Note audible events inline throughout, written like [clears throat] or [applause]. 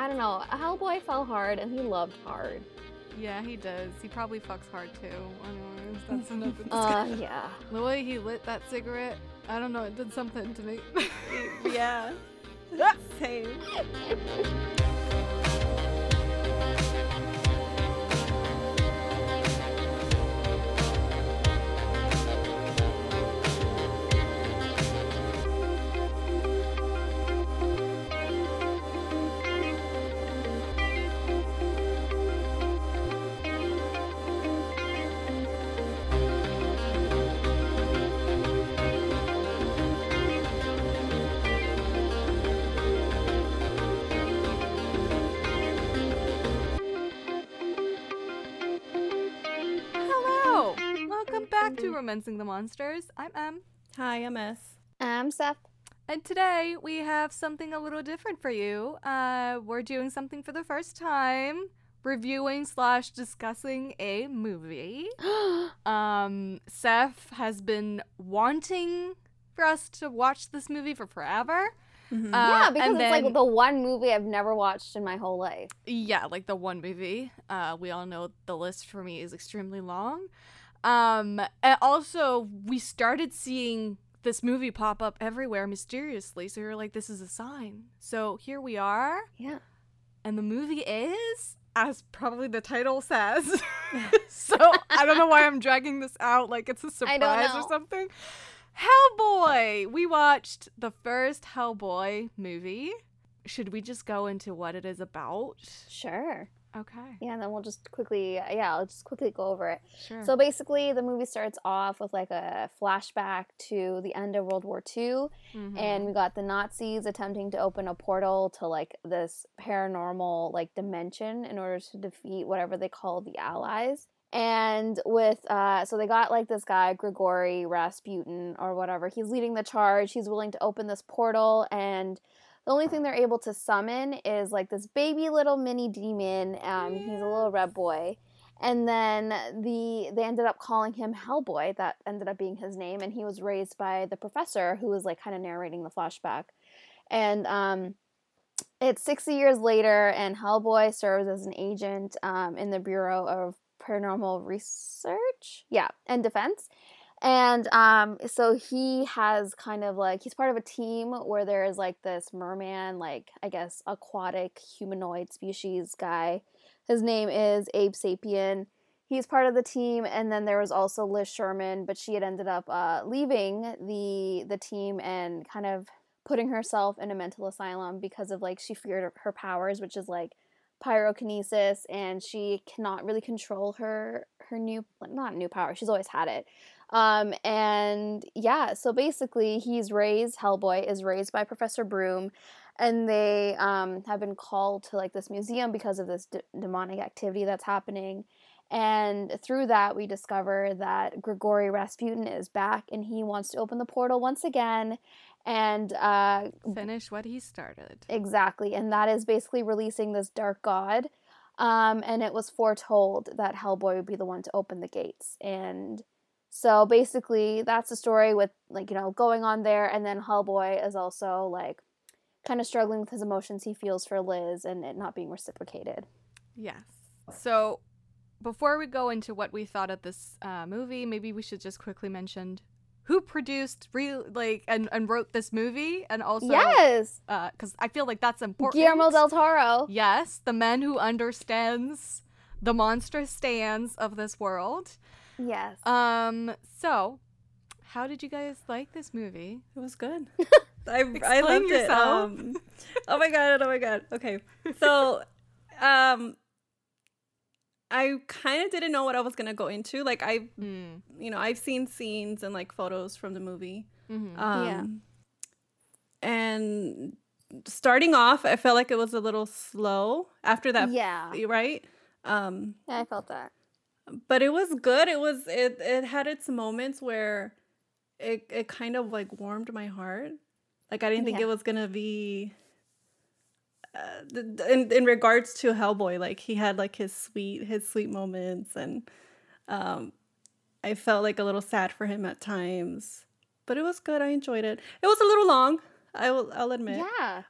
I don't know. Hellboy fell hard and he loved hard. Yeah, he does. He probably fucks hard too. Anyways, that's [laughs] enough. Uh, yeah. the way he lit that cigarette, I don't know, it did something to me. [laughs] yeah. [laughs] Same. Back the Monsters. I'm Em. Hi, I'm S. Um, Seth. And today we have something a little different for you. Uh, we're doing something for the first time, reviewing slash discussing a movie. [gasps] Um, Seth has been wanting for us to watch this movie for forever. Mhm. Uh, yeah, because and it's like the one movie I've never watched in my whole life. Yeah, like the one movie. Uh, we all know the list for me is extremely long. Um, and also we started seeing this movie pop up everywhere mysteriously. So we were like, this is a sign. So here we are, Yeah. and the movie is, as probably the title says. [laughs] [laughs] so I don't know why I'm dragging this out like it's a surprise or something. Hellboy! We watched the first Hellboy movie. Should we just go into what it is about? Sure. Okay. Yeah, and then we'll just quickly, yeah, I'll just quickly go over it. Sure. So basically, the movie starts off with like a flashback to the end of World War II, Mm-hmm. and we got the Nazis attempting to open a portal to like this paranormal like dimension in order to defeat whatever they call the Allies. And with uh, so they got like this guy Grigori Rasputin or whatever. He's leading the charge. He's willing to open this portal, and the only thing they're able to summon is like this baby little mini demon. Um, he's a little red boy and then the they ended up calling him Hellboy. That ended up being his name, and he was raised by the professor who was like kind of narrating the flashback. And um, it's sixty years later, and Hellboy serves as an agent um, in the Bureau of Paranormal Research, yeah, and Defense. And um, so he has kind of like he's part of a team where there is like this merman, like I guess aquatic humanoid species guy his name is Abe Sapien. He's part of the team, and then there was also Liz Sherman, but she had ended up uh, leaving the the team and kind of putting herself in a mental asylum because of like she feared her powers, which is like pyrokinesis, and she cannot really control her her new not new power. She's always had it. Um, and yeah, so basically, he's raised. Hellboy is raised by Professor Broom, and they um, have been called to like this museum because of this d- demonic activity that's happening. And through that, we discover that Grigory Rasputin is back, and he wants to open the portal once again. And uh, Finish what he started. Exactly. And that is basically releasing this dark god. Um, and it was foretold that Hellboy would be the one to open the gates. And so basically, that's the story with, like, you know, going on there. And then Hellboy is also, like, kind of struggling with his emotions he feels for Liz and it not being reciprocated. Yes. So before we go into what we thought of this uh, movie, maybe we should just quickly mention who produced, re- like, and, and wrote this movie, and also yes! because I feel like that's important. Guillermo del Toro. Yes, the man who understands the monstrous stands of this world. Yes. Um. So, how did you guys like this movie? It was good. [laughs] I, I Explain loved it. Um, oh my god! Oh my god! Okay, so [laughs] um, I kind of didn't know what I was gonna go into. Like I, Mm. you know, I've seen scenes and like photos from the movie. hmm Um, Yeah. And starting off, I felt like it was a little slow after that. yeah. Right. Um, Yeah, I felt that. But it was good. It was it it had its moments where it it kind of like warmed my heart. Like I didn't think Yeah. it was gonna be. Uh, th- th- in in regards to Hellboy, like he had like his sweet his sweet moments, and um, I felt like a little sad for him at times, but it was good. I enjoyed it. It was a little long. I will I'll admit. Yeah.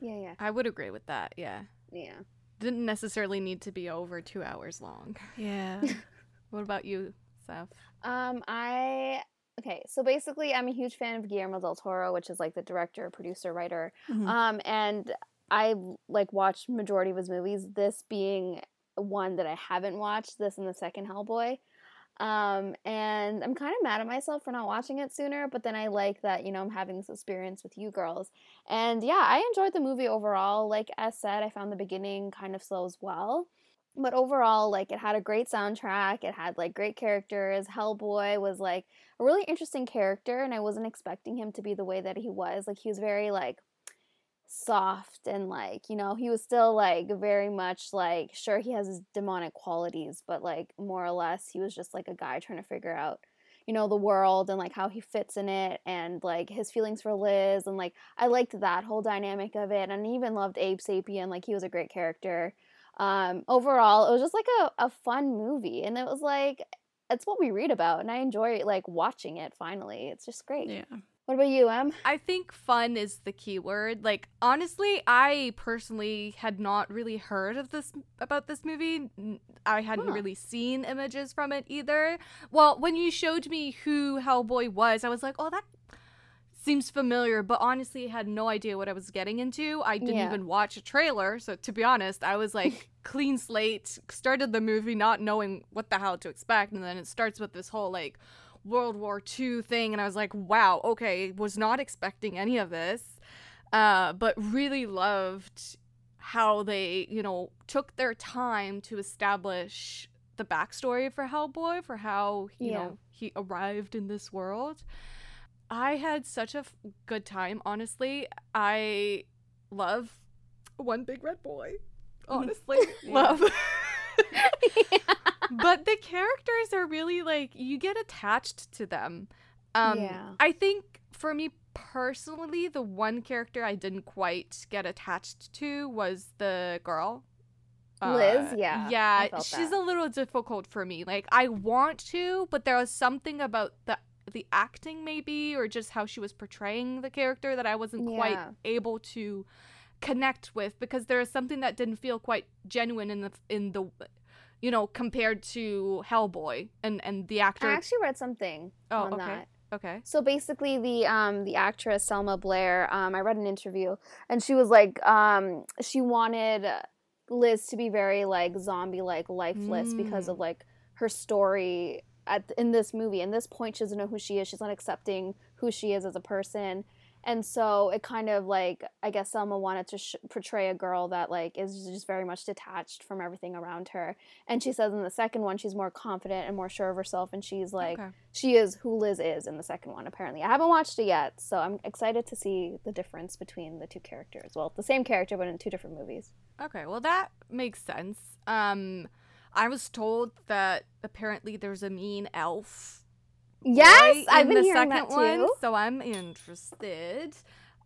Yeah, yeah. I would agree with that. Yeah. Yeah. Didn't necessarily need to be over two hours long. Yeah. [laughs] What about you, Seth? Um, I okay. So basically, I'm a huge fan of Guillermo del Toro, which is like the director, producer, writer. Mhm. Um, and I like watched majority of his movies. This being one that I haven't watched. This and the second Hellboy. Um, and I'm kind of mad at myself for not watching it sooner. But then I like that you know I'm having this experience with you girls. And yeah, I enjoyed the movie overall. Like as said, I found the beginning kind of slow as well. But overall, like it had a great soundtrack. It had like great characters. Hellboy was like a really interesting character, and I wasn't expecting him to be the way that he was. Like he was very like soft and like you know he was still like very much like sure he has his demonic qualities but like more or less he was just like a guy trying to figure out you know the world and like how he fits in it and like his feelings for liz and like i liked that whole dynamic of it and I even loved abe sapien like he was a great character um overall it was just like a, a fun movie and it was like it's what we read about and i enjoy like watching it finally it's just great Yeah. What about you em I think fun is the key word. Like honestly, I personally had not really heard of this about this movie. I hadn't Huh. really seen images from it either. Well, when you showed me who Hellboy was, I was like, "Oh, that seems familiar," but honestly, had no idea what I was getting into. I didn't Yeah. even watch a trailer, so to be honest, I was like [laughs] clean slate, started the movie not knowing what the hell to expect, and then it starts with this whole like World War II thing, and I was like, wow, okay, was not expecting any of this, uh, but really loved how they, you know, took their time to establish the backstory for Hellboy, for how, you Yeah. know, he arrived in this world. I had such a f- good time, honestly. I love One Big Red Boy. Honestly, [laughs] Yeah. [laughs] [laughs] but the characters are really like you get attached to them. Um Yeah. I think for me personally the one character I didn't quite get attached to was the girl. Liz? Yeah, Yeah, she's that. a little difficult for me. Like I want to, but there was something about the the acting maybe or just how she was portraying the character that I wasn't quite able to connect with because there is something that didn't feel quite genuine in the in the you know compared to Hellboy and and the actor I actually read something Oh, on okay. that. okay So basically, the um the actress Selma Blair, um, I read an interview, and she was like, um, she wanted Liz to be very like zombie like lifeless because Mm. of like her story at in this movie. And this point, she doesn't know who she is. She's not accepting who she is as a person. And so it kind of like I guess Selma wanted to sh- portray a girl that like is just very much detached from everything around her. And she says in the second one she's more confident and more sure of herself, and she's like okay. she is who Liz is in the second one, apparently. I haven't watched it yet, so I'm excited to see the difference between the two characters. Well, the same character, but in two different movies. Okay, well that makes sense. Um I was told that apparently there's a mean elf Yes, I've been the hearing second that one, too. so I'm interested.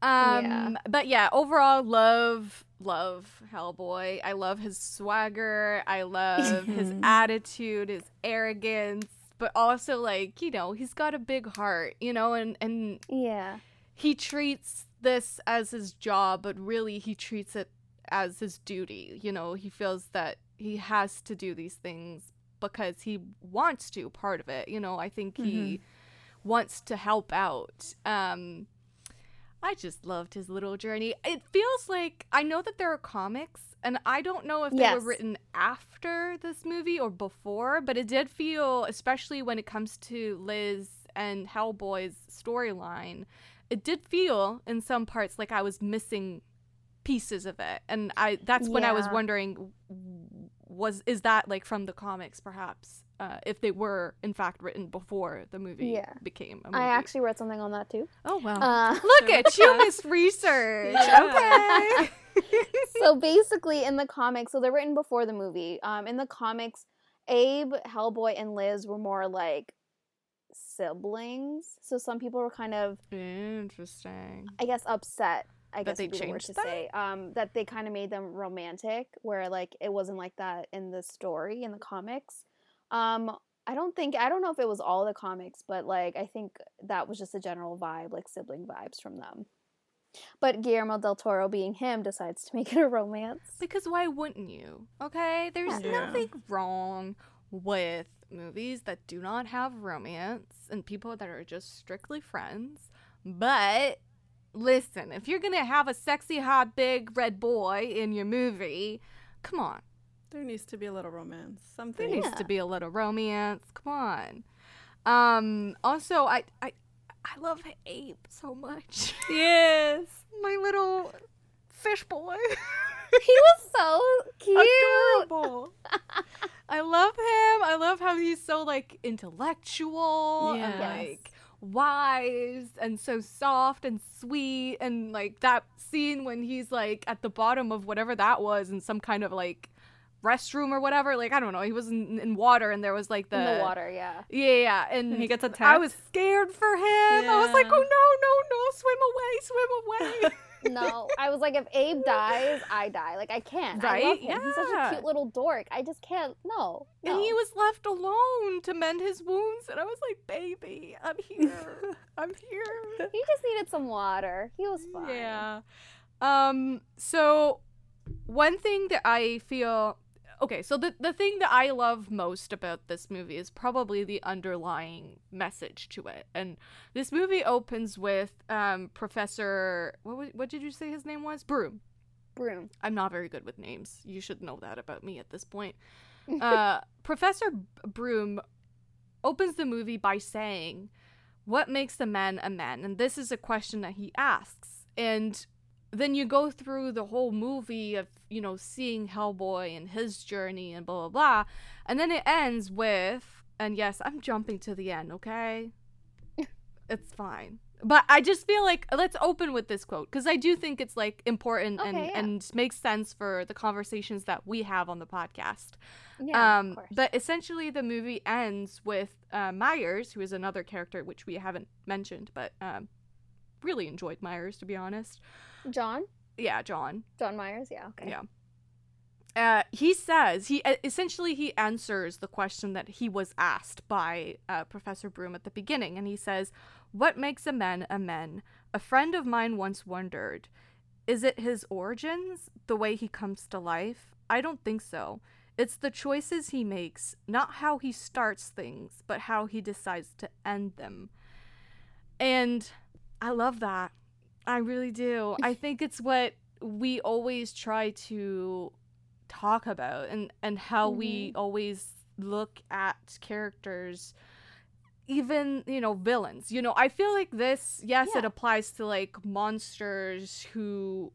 Um Yeah. but yeah, overall love love Hellboy. I love his swagger. I love his [laughs] attitude, his arrogance, but also like, you know, he's got a big heart, you know, and and Yeah. he treats this as his job, but really he treats it as his duty. You know, he feels that he has to do these things because he wants to, part of it. You know, I think he wants to help out. Um I just loved his little journey. It feels like I know that there are comics and I don't know if they Yes. were written after this movie or before, but it did feel especially when it comes to Liz and Hellboy's storyline, it did feel in some parts like I was missing pieces of it. And I that's when I was wondering was is that like from the comics perhaps? Uh, if they were in fact written before the movie Yeah. became a movie. I actually read something on that too. Oh wow. Uh, [laughs] Look at you, Miss Research. Okay. [laughs] so basically, in the comics, so they're written before the movie. Um, in the comics, Abe, Hellboy, and Liz were more like siblings. So some people were kind of Interesting. I guess upset. I That guess they would be the word changed to that? say. Um, that they kind of made them romantic, where like it wasn't like that in the story in the comics. Um, I don't think I don't know if it was all the comics, but like I think that was just a general vibe, like sibling vibes from them. But Guillermo del Toro, being him, decides to [laughs] make it a romance. Because why wouldn't you? Okay? There's Yeah. nothing wrong with movies that do not have romance and people that are just strictly friends. But listen, if you're going to have a sexy, hot, big red boy in your movie, come on. There needs to be a little romance. Something. There Something. needs Yeah. to be a little romance. Come on. Um also I I I love Abe so much. [laughs] Yes. My little fish boy. [laughs] He was so cute. adorable. [laughs] I love him. I love how he's so like intellectual and Yes. like wise and so soft and sweet. And like that scene when he's like at the bottom of whatever that was in some kind of like restroom or whatever like I don't know he was in, in water and there was like the, In the water, yeah. yeah yeah and And he gets attacked I was scared for him. I was like oh no no no swim away swim away [laughs] No, I was like, if Abe dies, I die. Like I can't. I love Right? him. He's such a cute little dork. I just can't. No. And he was left alone to mend his wounds. And I was like, baby, I'm here. [laughs] I'm here. He just needed some water. He was fine. Yeah. Um, so one thing that I feel okay, so the, the thing that I love most about this movie is probably the underlying message to it. And this movie opens with um Professor what wa- what did you say his name was? Broom. Broom. I'm not very good with names. You should know that about me at this point. Uh, [laughs] Professor B- Broom opens the movie by saying, What makes a man a man? And this is a question that he asks. And then you go through the whole movie of, you know, seeing Hellboy and his journey and blah, blah, blah. And then it ends with, and yes, I'm jumping to the end, okay? [laughs] it's fine. But I just feel like let's open with this quote because I do think it's like important and, yeah. and makes sense for the conversations that we have on the podcast. Yeah, um, of course. but essentially, the movie ends with uh, Myers, who is another character which we haven't mentioned, but um, really enjoyed Myers to be honest. John. Yeah, John. John Myers. Yeah. Okay. Yeah. Uh, he says he uh, essentially he answers the question that he was asked by uh, Professor Broom at the beginning, and he says, "What makes a man a man?" A friend of mine once wondered, "Is it his origins, the way he comes to life?" I don't think so. It's the choices he makes, not how he starts things, but how he decides to end them. And I love that. I really do. I think it's what we always try to talk about and and how we mm-hmm. always look at characters even you know villains. You know i feel like this yes it applies to like monsters who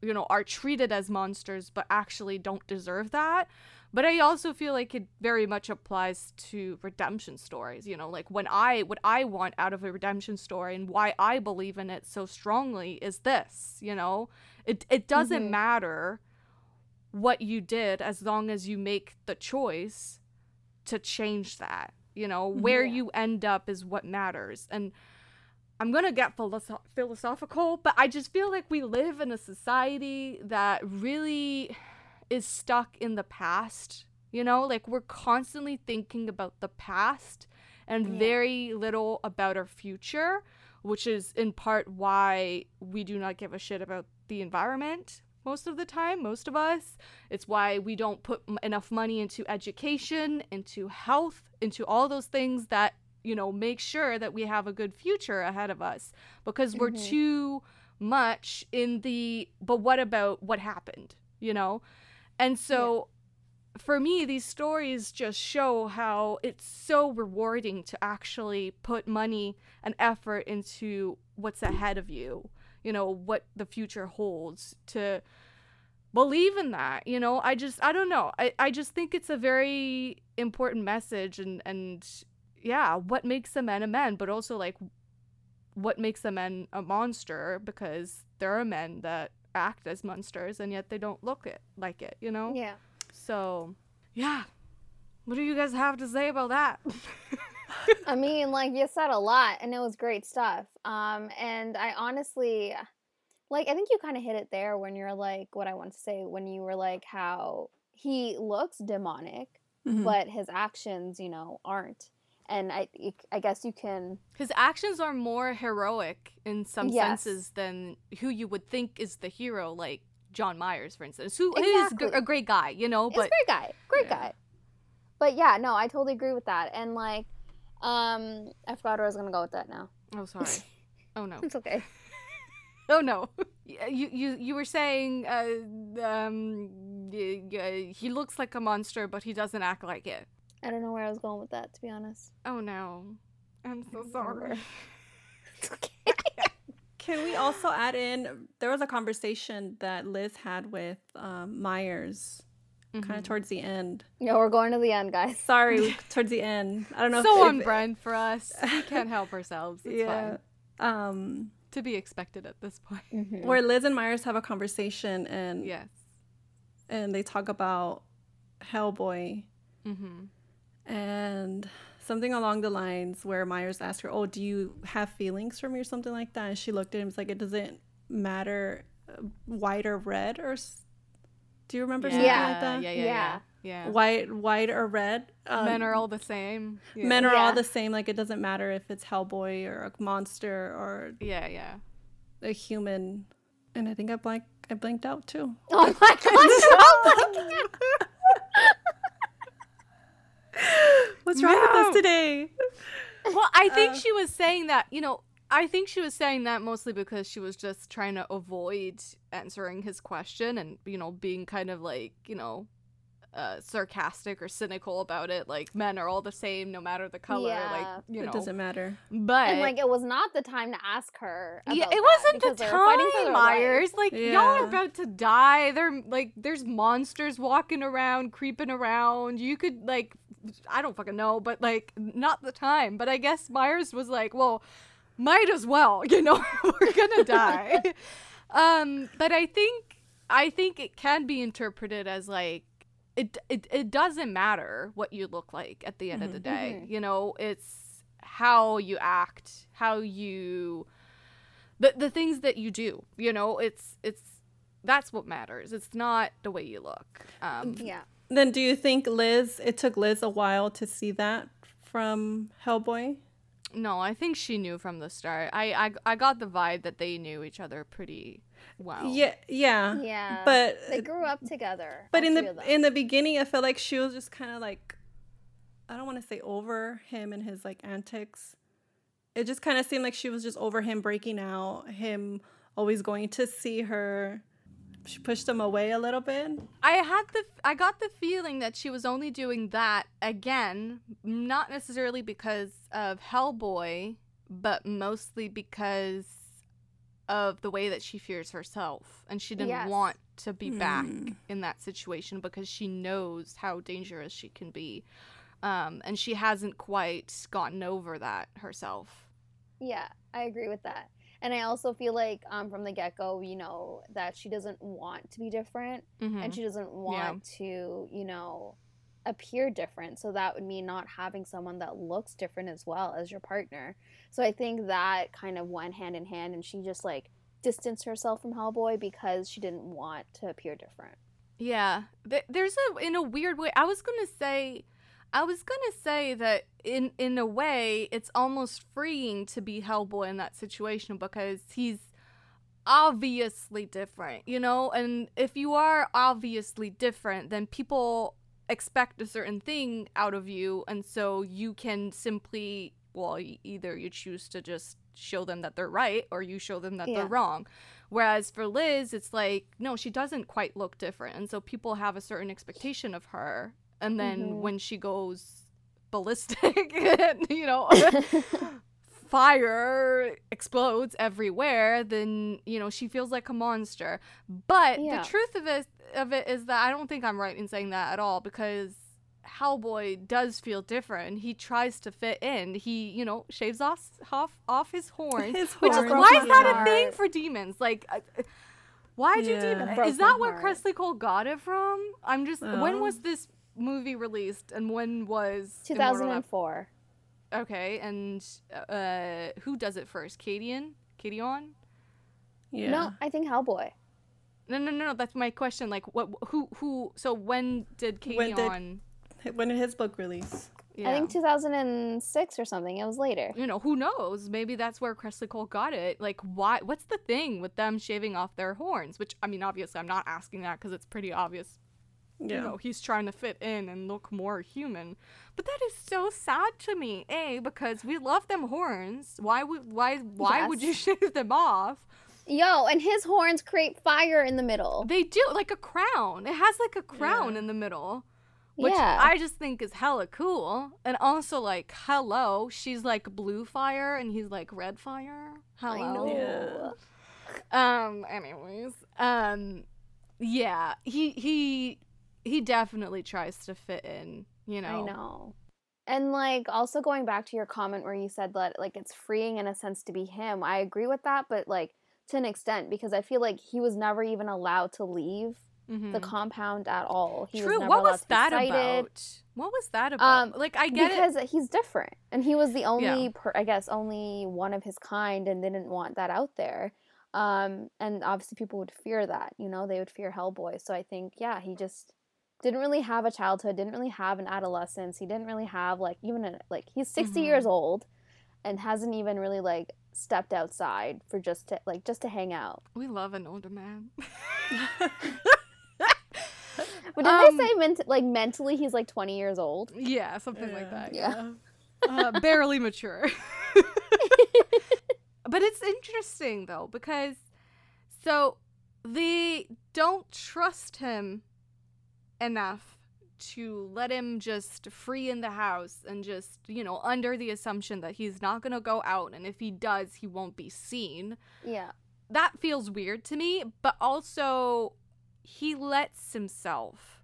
you know are treated as monsters but actually don't deserve that but i also feel like it very much applies to redemption stories you know like when i what i want out of a redemption story and why i believe in it so strongly is this you know it it doesn't Mhm. matter what you did as long as you make the choice to change that you know where Yeah. you end up is what matters and i'm gonna get philosoph- philosophical but i just feel like we live in a society that really is stuck in the past you know like we're constantly thinking about the past and Yeah. very little about our future which is in part why we do not give a shit about the environment most of the time, most of us. It's why we don't put m- enough money into education, into health, into all those things that, you know, make sure that we have a good future ahead of us because we're Mhm. too much in the but what about what happened, you know? And so for me, these stories just show how it's so rewarding to actually put money and effort into what's ahead of you, you know, what the future holds, to believe in that, you know. I just, I don't know. I, I just think it's a very important message and, and yeah, what makes a man a man, but also like what makes a man a monster because there are men that act as monsters and yet they don't look it like it, you know? Yeah. So, yeah. What do you guys have to say about that? [laughs] I mean, like you said a lot, and it was great stuff. Um, and I honestly, like, I think you kind of hit it there when you're like, what I want to say when you were like, how he looks demonic, Mhm. but his actions, you know, aren't. And I I guess you can His actions are more heroic in some Yes. senses than who you would think is the hero, like John Myers, for instance, who is Exactly. g- a great guy, you know. He's But a great guy. Great yeah. guy. But yeah, no, I totally agree with that. And like, um, I forgot where I was gonna go with that now. oh, sorry. [laughs] Oh no. It's okay. [laughs] Oh no. You you you were saying uh, um he looks like a monster, but he doesn't act like it. I don't know where I was going with that, to be honest. Oh no. I'm so sorry. [laughs] It's okay. Can we also add in? There was a conversation that Liz had with um, Myers, kind Mhm. of towards the end. no, we're going to the end, guys. Sorry, [laughs] [laughs] towards the end. I don't know. So if, on brand for us. We can't help ourselves. It's yeah. fine. Um, To be expected at this point. Mhm. where Liz and Myers have a conversation and Yes. and they talk about Hellboy Mm-hmm. And something along the lines where Myers asked her, "Oh, do you have feelings for me or something like that?" And she looked at him, and was like, "It doesn't matter, uh, white or red or." s- Do you remember something Yeah. like that? Yeah, yeah, yeah. yeah. White, white or red? Um, Men are all the same. Yeah. men are all the same. Like it doesn't matter if it's Hellboy or a monster or Yeah, yeah. a human. And I think I blank. I blinked out too. Oh my gosh, you're all blanking out. [laughs] What's wrong with No. us today? Well, I [laughs] think Uh, she was saying that, you know, I think she was saying that mostly because she was just trying to avoid answering his question and, you know, being kind of like, you know, uh, sarcastic or cynical about it. Like, men are all the same no matter the color. Yeah. Like, you it doesn't matter. But. And like, it was not the time to ask her. yeah, it wasn't the they were fighting for time, their Myers. life. Like y'all are about to die. They're like, there's monsters walking around, creeping around. You could like, I don't fucking know, but like, not the time. But I guess Myers was like, well, might as well. [laughs] You know, [laughs] we're gonna die. [laughs] um, but I think, I think it can be interpreted as like. It, it, it doesn't matter what you look like at the end of the day. Mhm. You know, it's how you act, how you the the things that you do you know it's it's that's what matters it's not the way you look um Yeah. Then do you think Liz? It took Liz a while to see that from Hellboy. no i think she knew from the start i i, I got the vibe that they knew each other pretty well Yeah, yeah, Yeah. But they grew up together. but in the in the beginning, I felt like she was just kind of like, I don't want to say over him and his like antics. It just kind of seemed like she was just over him breaking out, him always going to see her. She pushed him away a little bit. i had the i got the feeling that she was only doing that again not necessarily because of hellboy but mostly because of the way that she fears herself and she didn't Yes. want to be back Hmm. in that situation because she knows how dangerous she can be um, and she hasn't quite gotten over that herself Yeah, I agree with that. And I also feel like um, from the get go, you know, that she doesn't want to be different Mhm. and she doesn't want to, you know, appear different. So that would mean not having someone that looks different as well as your partner. So I think that kind of went hand in hand and she just like distanced herself from Hellboy because she didn't want to appear different. Yeah, there's a in a weird way. I was gonna say, I was gonna say that in in a way, it's almost freeing to be Hellboy in that situation because he's obviously different, you know. And if you are obviously different, then people expect a certain thing out of you, and so you can simply, well, either you choose to just show them that they're right, or you show them that Yeah. they're wrong. Whereas for Liz, it's like, no, she doesn't quite look different. And so people have a certain expectation of her. And then Mhm. when she goes ballistic, [laughs] you know, [laughs] [laughs] fire explodes everywhere, then, you know, she feels like a monster. But Yeah. the truth of it, of it is that I don't think I'm right in saying that at all because Hellboy does feel different. He tries to fit in. He, you know, shaves off off, off his horns. [laughs] His Which is why is that yeah. a thing for demons? Like, uh, why do Yeah. demons? Broke Is that where heart. Kresley Cole got it from? I'm just. When Oh. was this movie released, and when was 2004. Okay, and uh, who does it first? Cadian? Cadion? Yeah. No, I think Hellboy. No, no, no, no. That's my question. Like, what? Who? Who? So when did When did- When did his book release? I think 2006 or something. It was later. You know, who knows? Maybe that's where Kresley Cole got it. Like, why? What's the thing with them shaving off their horns? Which, I mean, obviously, I'm not asking that because it's pretty obvious. Yeah. You know, he's trying to fit in and look more human. But that is so sad to me. A because we love them horns. Why would why why would you [laughs] shave them off? Yo, and his horns create fire in the middle. They do like a crown. It has like a crown Yeah. in the middle. Which yeah. I just think is hella cool. And also like, hello, she's like blue fire and he's like red fire. Hello. I know. Yeah. Um anyways, um yeah, he he he definitely tries to fit in, you know. I know. And like also going back to your comment where you said that like it's freeing in a sense to be him. I agree with that, but like to an extent because I feel like he was never even allowed to leave Mhm. the compound at all. He True. Was never what was that about? What was that about? Um, like I get because it. he's different and he was the only Yeah. per, i guess only one of his kind and didn't want that out there um and obviously people would fear that you know they would fear hellboy so i think yeah he just didn't really have a childhood didn't really have an adolescence he didn't really have like even a, like he's 60 Mhm. years old and hasn't even really like stepped outside for just to like just to hang out We love an older man. [laughs] but did Um, they say ment- like mentally he's like 20 years old yeah, something like that. Yeah. [laughs] uh, barely mature. [laughs] but it's interesting though because so they don't trust him enough to let him just free in the house and just, you know, under the assumption that he's not going to go out and if he does, he won't be seen. yeah That feels weird to me, but also he lets himself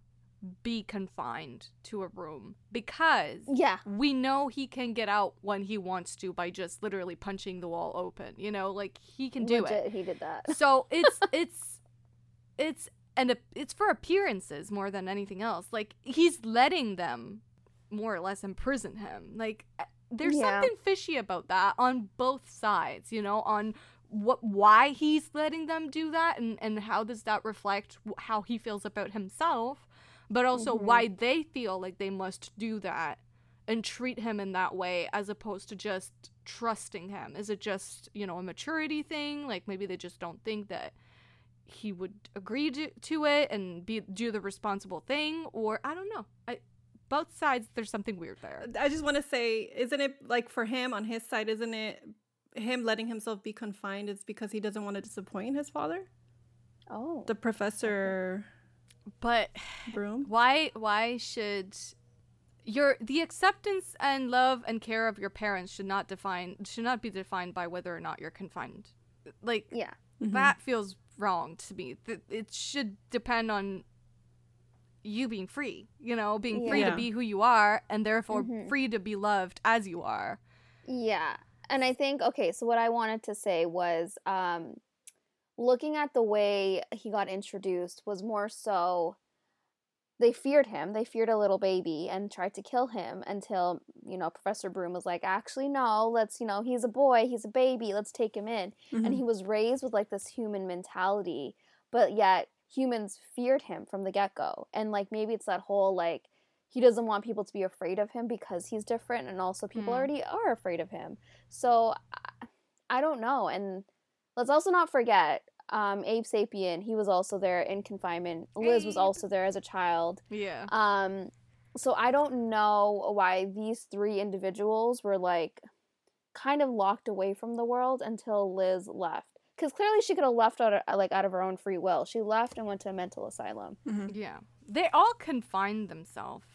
be confined to a room because yeah we know he can get out when he wants to by just literally punching the wall open. You know, like he can do legit it. he did that So [laughs] it's it's it's and it's for appearances more than anything else. Like he's letting them more or less imprison him. Like uh, there's Yeah. something fishy about that on both sides, you know, on what why he's letting them do that and and how does that reflect how he feels about himself, but also Mhm. why they feel like they must do that and treat him in that way as opposed to just trusting him. Is it just, you know, a maturity thing? Like maybe they just don't think that he would agree to, to it and be do the responsible thing or I don't know. I both sides there's something weird there. I just want to say, isn't it like for him on his side, isn't it him letting himself be confined is because he doesn't want to disappoint his father? oh The professor But Broom? why why should your the acceptance and love and care of your parents should not define should not be defined by whether or not you're confined. Like yeah Mhm. that feels wrong to me. Th- It should depend on you being free, you know, being free to be who you are and therefore Mhm. free to be loved as you are. Yeah. And I think okay, so what I wanted to say was um looking at the way he got introduced was more so they feared him. They feared a little baby and tried to kill him until, you know, Professor Broom was like, "Actually, no. Let's, you know, he's a boy, he's a baby. Let's take him in." Mhm. And he was raised with like this human mentality, but yet humans feared him from the get-go. And like maybe it's that whole like he doesn't want people to be afraid of him because he's different and also people Hmm. already are afraid of him so I, I don't know and let's also not forget um, abe sapien he was also there in confinement liz was also there as a child Yeah. um, so i don't know why these three individuals were like kind of locked away from the world until liz left because clearly she could have left out of, like out of her own free will she left and went to a mental asylum Mhm. Yeah. They all confined themselves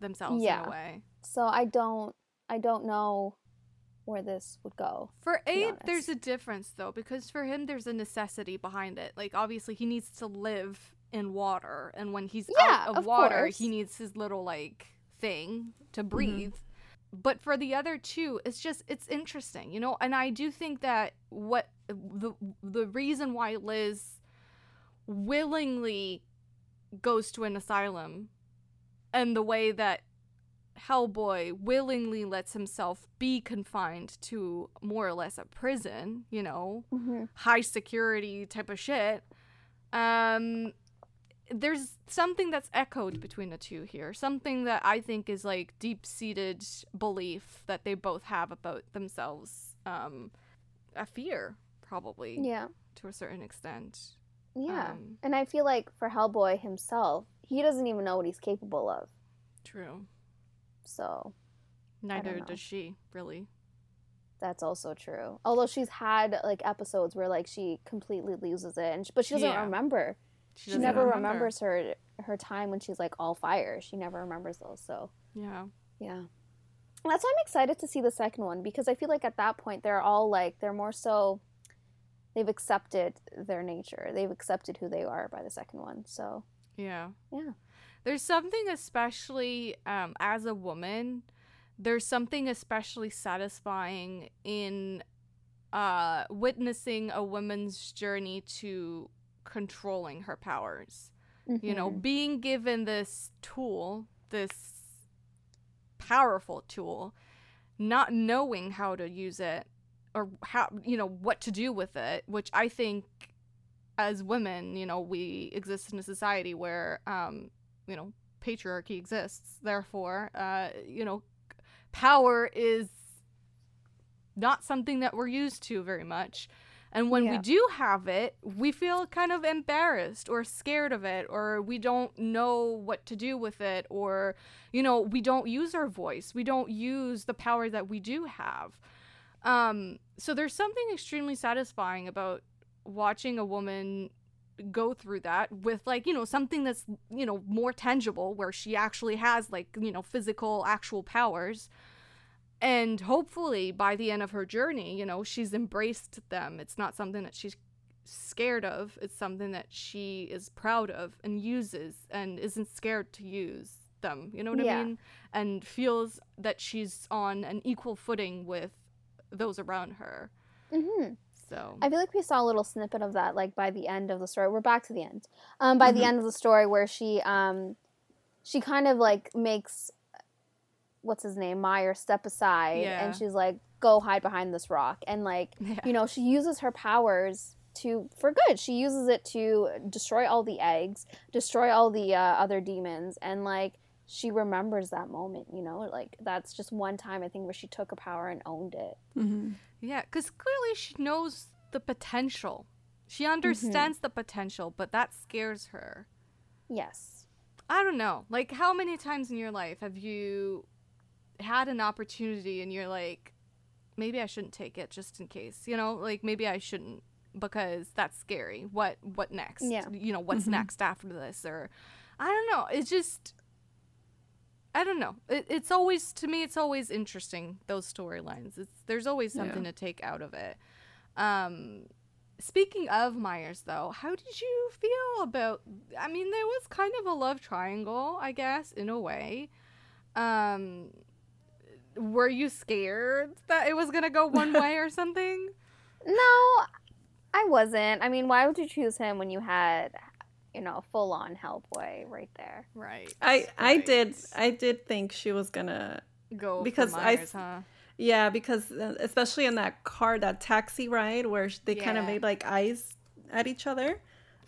themselves in a way. so i don't i don't know where this would go For be Abe, there's a difference though, because for him there's a necessity behind it. Like obviously he needs to live in water, and when he's Yeah, out of, of water, course. he needs his little like thing to mm-hmm. breathe. But for the other two, it's just it's interesting, you know. And I do think that what the the reason why Liz willingly goes to an asylum, and the way that Hellboy willingly lets himself be confined to more or less a prison, you know, mm-hmm. high security type of shit. Um there's something that's echoed between the two here. Something that I think is like deep seated belief that they both have about themselves. Um, a fear, probably, Yeah. to a certain extent. Yeah. Um, and I feel like for Hellboy himself, he doesn't even know what he's capable of. True. So Neither does she, really. that's also true. Although she's had like episodes where like she completely loses it, and sh but she doesn't Yeah. remember. She, doesn't never remember. remembers her her time when she's like all fire. She never remembers those. So Yeah. yeah, and that's why I'm excited to see the second one because I feel like at that point they're all like they're more so they've accepted their nature. They've accepted who they are by the second one. So Yeah. Yeah. There's something especially um, as a woman, there's something especially satisfying in uh, witnessing a woman's journey to controlling her powers. You know, mhm. being given this tool, this powerful tool, not knowing how to use it or how, you know, what to do with it, which I think as women, you know, we exist in a society where, um, you know, patriarchy exists. Therefore, uh, you know, power is not something that we're used to very much. And when we do have it, we feel kind of embarrassed or scared of it, or we don't know what to do with it, or, you know, we don't use our voice. We don't use the power that we do have. Um, so there's something extremely satisfying about watching a woman go through that with like you know something that's you know more tangible where she actually has like you know physical actual powers. And hopefully by the end of her journey you know she's embraced them. It's not something that she's scared of. It's something that she is proud of and uses and isn't scared to use them. You know what Yeah. i mean? And feels that she's on an equal footing with those around her. Mhm. So I feel like we saw a little snippet of that, like by the end of the story. We're back to the end. Um, by the Mhm. end of the story, where she, um, she kind of like makes, what's his name, Meyer step aside, Yeah. and she's like, "Go hide behind this rock," and like, [laughs] yeah. you know, she uses her powers to for good. She uses it to destroy all the eggs, destroy all the uh, other demons, and like. She remembers that moment, you know, like that's just one time I think where she took a power and owned it. Mm-hmm. Yeah, because clearly she knows the potential. She Mm-hmm. understands the potential, but that scares her. Yes. I don't know. Like, how many times in your life have you had an opportunity and you're like, maybe I shouldn't take it just in case? You know, like maybe I shouldn't because that's scary. What what next? Yeah. You know, what's Mhm. next after this? Or I don't know. It's just I don't know. It, it's always to me. It's always interesting those storylines. It's there's always Yeah. something to take out of it. Um, speaking of Myers, though, how did you feel about? I mean, there was kind of a love triangle, I guess, in a way. Um, were you scared that it was gonna go [laughs] one way or something? No, I wasn't. I mean, why would you choose him when you had, you know, full on Hellboy right there? Right. I I did I did think she was gonna go because because I Myers, huh? yeah because uh, especially in that car that taxi ride where sh- they kind of made like eyes at each other.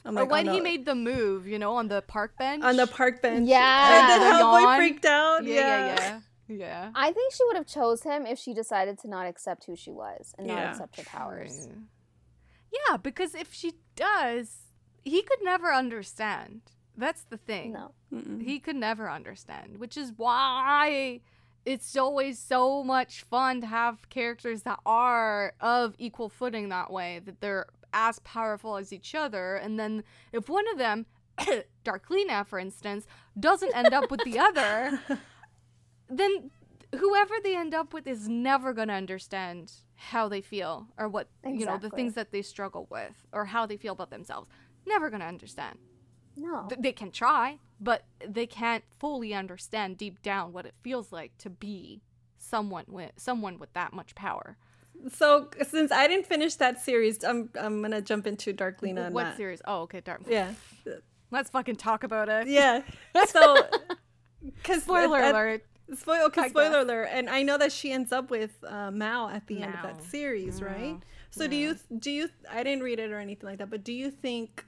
I'm or like, when oh, he made the move, you know, on the park bench. on the park bench. Yeah. and then The Hellboy yawn. freaked out. Yeah, yeah, yeah, yeah. I think she would have chose him if she decided to not accept who she was and not Yeah. accept her powers. True. Yeah, because if she does, he could never understand. That's the thing. No. Mm-mm. He could never understand, which is why it's always so much fun to have characters that are of equal footing that way, that they're as powerful as each other. And then if one of them, [coughs] Darklina, for instance, doesn't end up with the [laughs] other, then whoever they end up with is never going to understand how they feel or what, you know, the things that they struggle with or how they feel about themselves. Never going to understand. No. Th- they can try, but they can't fully understand deep down what it feels like to be someone with someone with that much power. So since I didn't finish that series, I'm I'm gonna jump into Darklina. what that. series? Oh, okay, dark. Yeah, [laughs] Let's fucking talk about it. yeah. [laughs] So, because Spoiler alert. Spoil, okay, spoiler alert, and I know that she ends up with uh, Mal at the end of that Mal. series, right? Mal. So do you do you? I didn't read it or anything like that, but do you think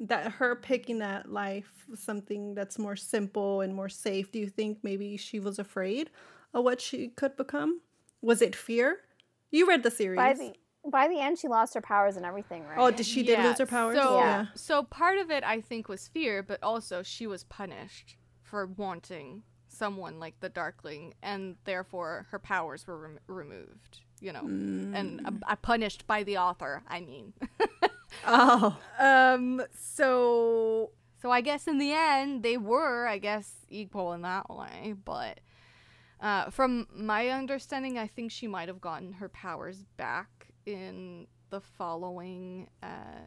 that her picking that life was something that's more simple and more safe, do you think maybe she was afraid of what she could become? Was it fear? You read the series. By the by the end, she lost her powers and everything, right? oh, did she did lose her powers? So, Yeah. so part of it, I think, was fear, but also she was punished for wanting someone like the Darkling, and therefore her powers were rem- removed. You know, and uh, uh, punished by the author. I mean, [laughs] Oh. um. So, so I guess in the end, they were, I guess, equal in that way. But uh, from my understanding, I think she might have gotten her powers back in the following uh,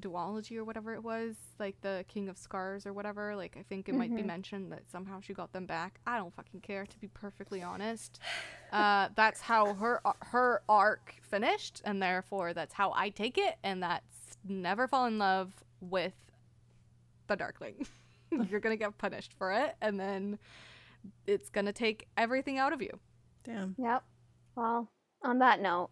duology or whatever it was, like the King of Scars or whatever. Like I think it might be mentioned that somehow she got them back. I don't fucking care to be perfectly honest. Uh, that's how her her arc finished, and therefore that's how I take it, and that's never fall in love with the Darkling. [laughs] You're gonna get punished for it, and then it's gonna take everything out of you. Damn. Yep. Well, on that note,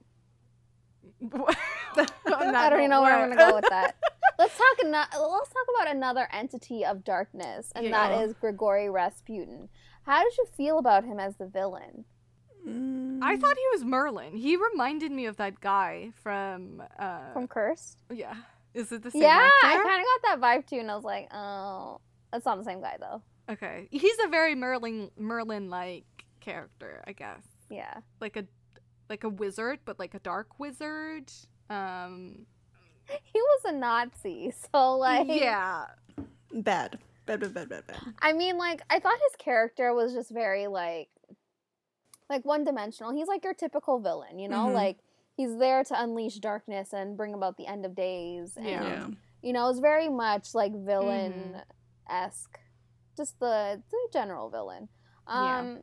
[laughs] I [laughs] I don't even know where I'm gonna go with that. Let's talk. Ano- let's talk about another entity of darkness, and Yeah. that is Grigori Rasputin. How did you feel about him as the villain? Mm. I thought he was Merlin. He reminded me of that guy from. Uh, From Cursed? yeah, is it the same guy? Yeah, I kind of got that vibe too, and I was like, oh, that's not the same guy though. Okay, he's a very Merlin Merlin like character, I guess. Yeah. Like a like a wizard, but like a dark wizard. Um, [laughs] He was a Nazi, so like, yeah, bad. Bad, bad, bad, bad, bad. I mean, like, I thought his character was just very like, like one dimensional. He's like your typical villain, you know, Mhm. like he's there to unleash darkness and bring about the end of days. And, Yeah. Yeah. you know, it's very much like villain esque, just the the general villain. Yeah. Um,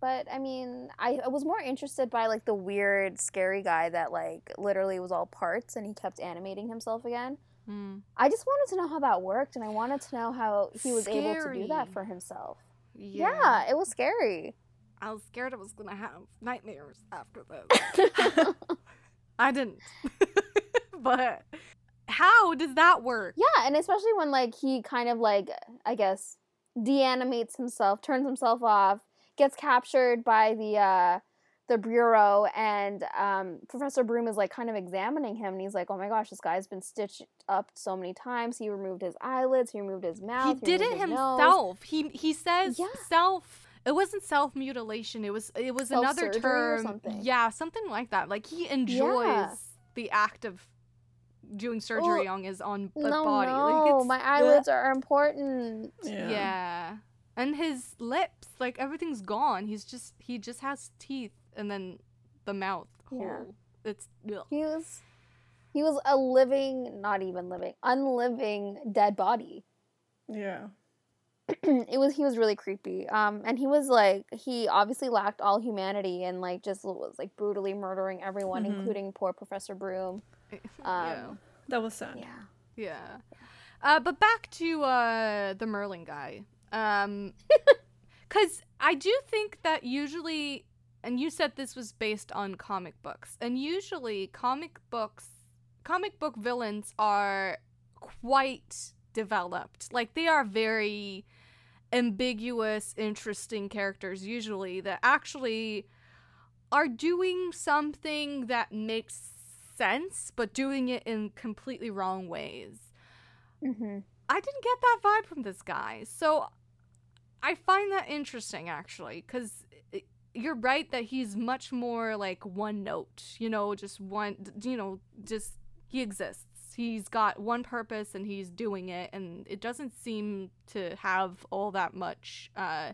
but I mean, I, I was more interested by like the weird, scary guy that like literally was all parts and he kept animating himself again. Mm. I just wanted to know how that worked, and I wanted to know how he was able to do that for himself. yeah. Yeah, it was scary. I was scared I was gonna have nightmares after this. [laughs] I didn't, [laughs] but how does that work? Yeah, and especially when like he kind of like I guess deanimates himself, turns himself off, gets captured by the uh the bureau and um Professor Broom is like kind of examining him and he's like, "Oh my gosh, this guy's been stitched up so many times. He removed his eyelids, he removed his mouth, he did it his nose." himself. He he says Yeah. self. It wasn't self mutilation. It was it was another Self-surgery or term. something. Yeah, something like that. Like he enjoys Yeah. the act of doing surgery on his own No, body. no, like it's, my eyelids are important. Yeah. Yeah. And his lips, like everything's gone. He's just he just has teeth and then the mouth hole. Yeah. It's ugh. He was he was a living, not even living, unliving dead body. Yeah. [clears throat] it was he was really creepy. Um and he was like he obviously lacked all humanity and like just was like brutally murdering everyone, Mhm. including poor Professor Broom. [laughs] yeah. Um That was sad. yeah. Yeah. Uh, but back to uh, the Merlin guy. Um, [laughs] because I do think that usually, and you said this was based on comic books, and usually comic books, comic book villains are quite developed. Like they are very ambiguous, interesting characters usually that actually are doing something that makes sense, but doing it in completely wrong ways. hmm I didn't get that vibe from this guy. So I find that interesting actually cuz you're right that he's much more like one note, you know, just one you know, just he exists. He's got one purpose and he's doing it and it doesn't seem to have all that much uh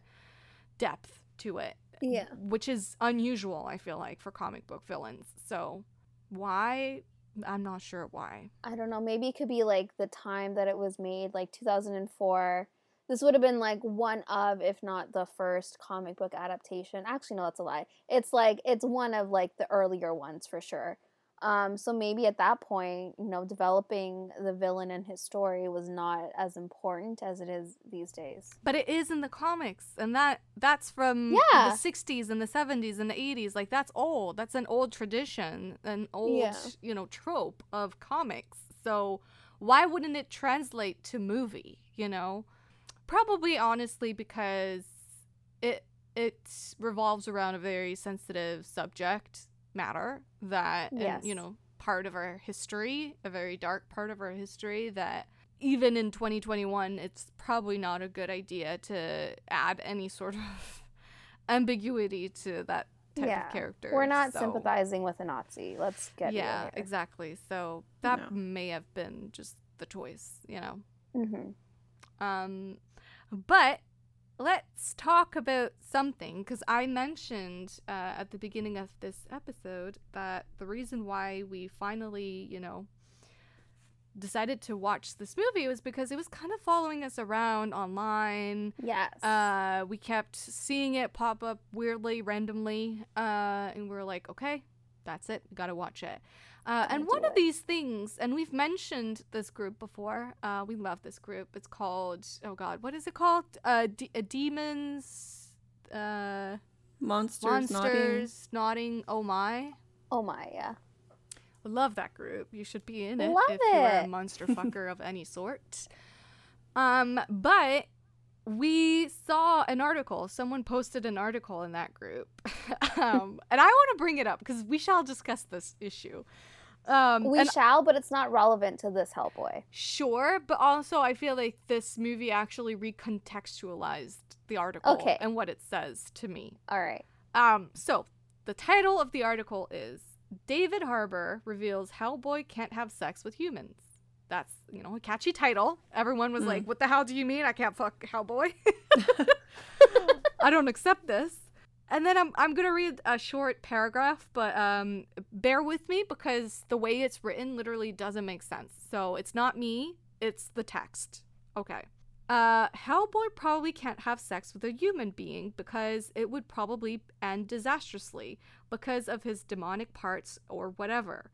depth to it Yeah. which is unusual i feel like for comic book villains so why i'm not sure why I don't know, maybe it could be like the time that it was made, like 2004. This would have been like one of, if not the first comic book adaptation. Actually, no, that's a lie. It's like it's one of like the earlier ones for sure. Um, so maybe at that point, you know, developing the villain and his story was not as important as it is these days. but it is in the comics and that that's from Yeah. the 60s and the 70s and the 80s like that's old that's an old tradition an old Yeah. you know trope of comics so why wouldn't it translate to movie, you know? Probably honestly because it it revolves around a very sensitive subject matter that Yes. and, you know, part of our history, a very dark part of our history that even in 2021 it's probably not a good idea to add any sort of [laughs] ambiguity to that type yeah. of character. We're not so- sympathizing with a Nazi. Let's get yeah, real exactly. So that No. may have been just the choice, you know. hmm Um, but let's talk about something because I mentioned uh, at the beginning of this episode that the reason why we finally, you know, decided to watch this movie was because it was kind of following us around online. Yes. Uh, we kept seeing it pop up weirdly, randomly, uh, and we were like, okay, that's it. We gotta watch it. Uh, and one of it. these things, and we've mentioned this group before. Uh, we love this group. It's called oh god, what is it called? Uh, D- uh demons, uh, Monsters, nodding. monsters, nodding. Oh my. oh my, yeah. Love that group. You should be in it Love if you're a monster [laughs] fucker of any sort. Um, but we saw an article. Someone posted an article in that group, [laughs] um, [laughs] and I want to bring it up because we shall discuss this issue. Um, We shall, but it's not relevant to this Hellboy. sure, but also I feel like this movie actually recontextualized the article Okay. and what it says to me. All right. Um, so the title of the article is David Harbour reveals Hellboy can't have sex with humans. That's, you know, a catchy title. Everyone was Mm. like, What the hell do you mean I can't fuck Hellboy? [laughs] [laughs] I don't accept this. And then I'm I'm gonna read a short paragraph, but um bear with me because the way it's written literally doesn't make sense. So it's not me, it's the text. Okay. Uh, Hellboy probably can't have sex with a human being because it would probably end disastrously because of his demonic parts or whatever.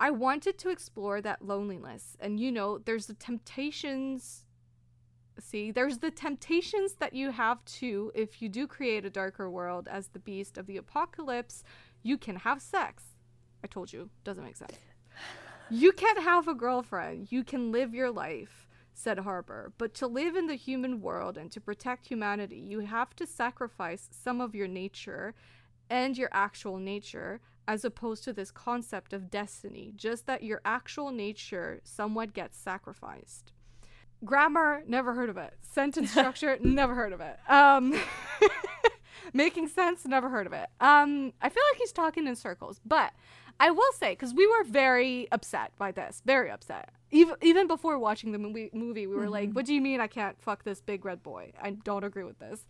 I wanted to explore that loneliness, and you know, there's the temptations. See, there's the temptations that you have too if you do create a darker world as the beast of the apocalypse. You can have sex. I told you, doesn't make sense. You can't have a girlfriend. You can live your life, said Harbour. But to live in the human world and to protect humanity, you have to sacrifice some of your nature and your actual nature as opposed to this concept of destiny, just that your actual nature somewhat gets sacrificed. Grammar, never heard of it. Sentence [laughs] structure, never heard of it. Um, [laughs] making sense, never heard of it. Um, I feel like he's talking in circles, but I will say because we were very upset by this, very upset. Even even before watching the movie, movie we were like, "What do you mean I can't fuck this big red boy? I don't agree with this."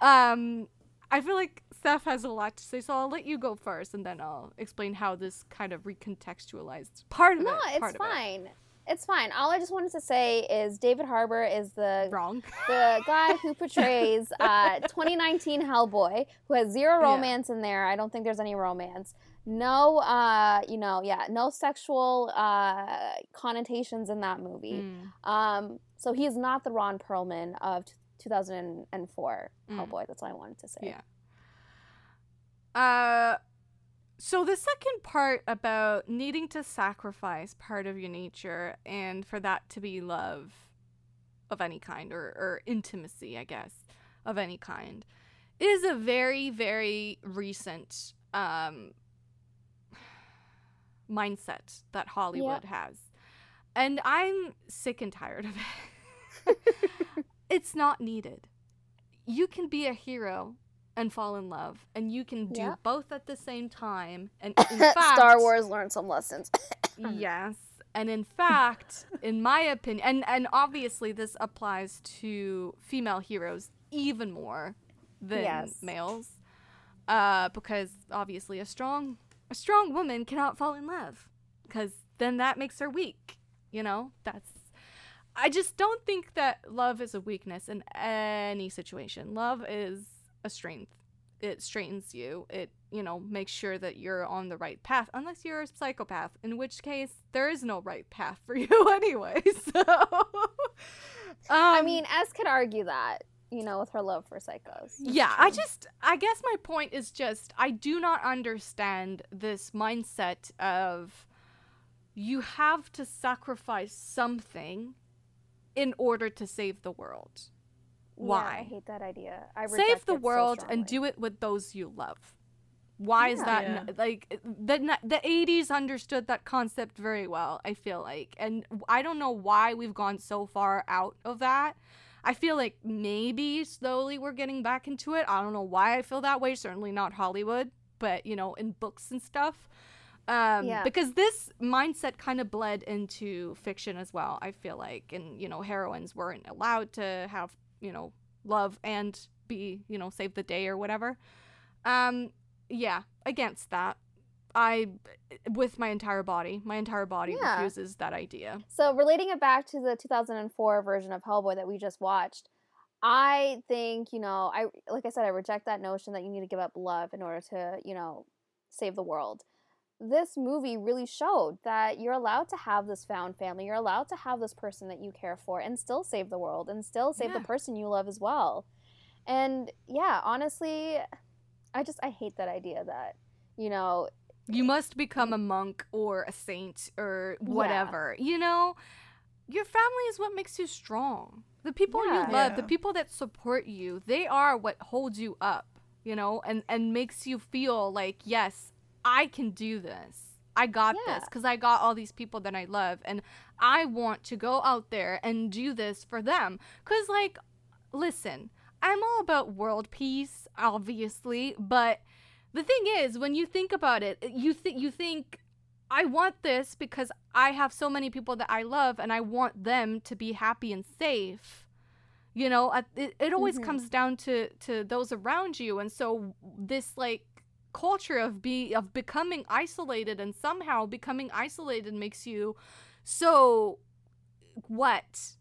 Um, I feel like Steph has a lot to say, so I'll let you go first, and then I'll explain how this kind of recontextualized part of No, it. No, it's of it. fine. It's fine. All I just wanted to say is David Harbour is the Wrong. the guy who [laughs] portrays uh, 2019 Hellboy, who has zero Yeah. romance in there. I don't think there's any romance. No, uh, you know, yeah, no sexual uh, connotations in that movie. Mm. Um, so he is not the Ron Perlman of 2004 Mm. Hellboy. That's all I wanted to say. Yeah. Uh so the second part about needing to sacrifice part of your nature and for that to be love of any kind or, or intimacy, I guess, of any kind, is a very, very recent um mindset that Hollywood has. And I'm sick and tired of it. [laughs] it's not needed. You can be a hero and fall in love, and you can do Yeah. both at the same time. And [laughs] in fact, Star Wars learned some lessons. [laughs] yes. And in fact, in my opinion, and, and obviously this applies to female heroes even more than Yes. males, uh, because obviously a strong a strong woman cannot fall in love, because then that makes her weak. You know, that's. I just don't think that love is a weakness in any situation. Love is a strength. It straightens you. It, you know, makes sure that you're on the right path, unless you're a psychopath, in which case there is no right path for [laughs] you anyway. [laughs] So, I Um, mean, S could argue that, you know, with her love for psychos. yeah, I just, I guess my point is just, I do not understand this mindset of you have to sacrifice something in order to save the world. Why? Yeah, I hate that idea. I Save the it so world and do it with those you love. Why is that Yeah. n- like the the 80s understood that concept very well, I feel like. And I don't know why we've gone so far out of that. I feel like maybe slowly we're getting back into it. I don't know why I feel that way, certainly not Hollywood, but you know, in books and stuff. Um, Yeah. because this mindset kind of bled into fiction as well, I feel like. And, you know, heroines weren't allowed to have, you know, love and be, you know, save the day or whatever. Um, yeah, against that. I, with my entire body, my entire body Yeah. refuses that idea. So relating it back to the 2004 version of Hellboy that we just watched, I think you know I like I said I reject that notion that you need to give up love in order to you know save the world. This movie really showed that you're allowed to have this found family. You're allowed to have this person that you care for and still save the world and still save Yeah. the person you love as well. And yeah, honestly, I just I hate that idea that you know You must become a monk or a saint or whatever. You know, your family is what makes you strong. The people Yeah. you love, the people that support you, they are what holds you up, you know, and and makes you feel like, yes, I can do this. I got Yeah. this because I got all these people that I love, and I want to go out there and do this for them. Cause like, listen, I'm all about world peace, obviously, but the thing is, when you think about it, you think you think I want this because I have so many people that I love and I want them to be happy and safe. You know, it, it always Mhm. comes down to to those around you and so this like culture of be of becoming isolated and somehow becoming isolated makes you so what?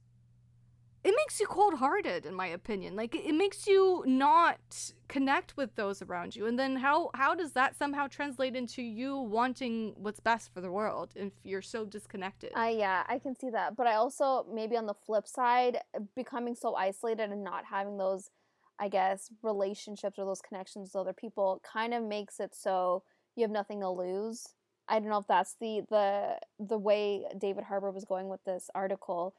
It makes you cold-hearted in my opinion. Like it, makes you not connect with those around you. And then how how does that somehow translate into you wanting what's best for the world if you're so disconnected? I yeah, I can see that. But I also maybe on the flip side, becoming so isolated and not having those, I guess, relationships or those connections with other people kind of makes it so you have nothing to lose. I don't know if that's the the the way David Harbour was going with this article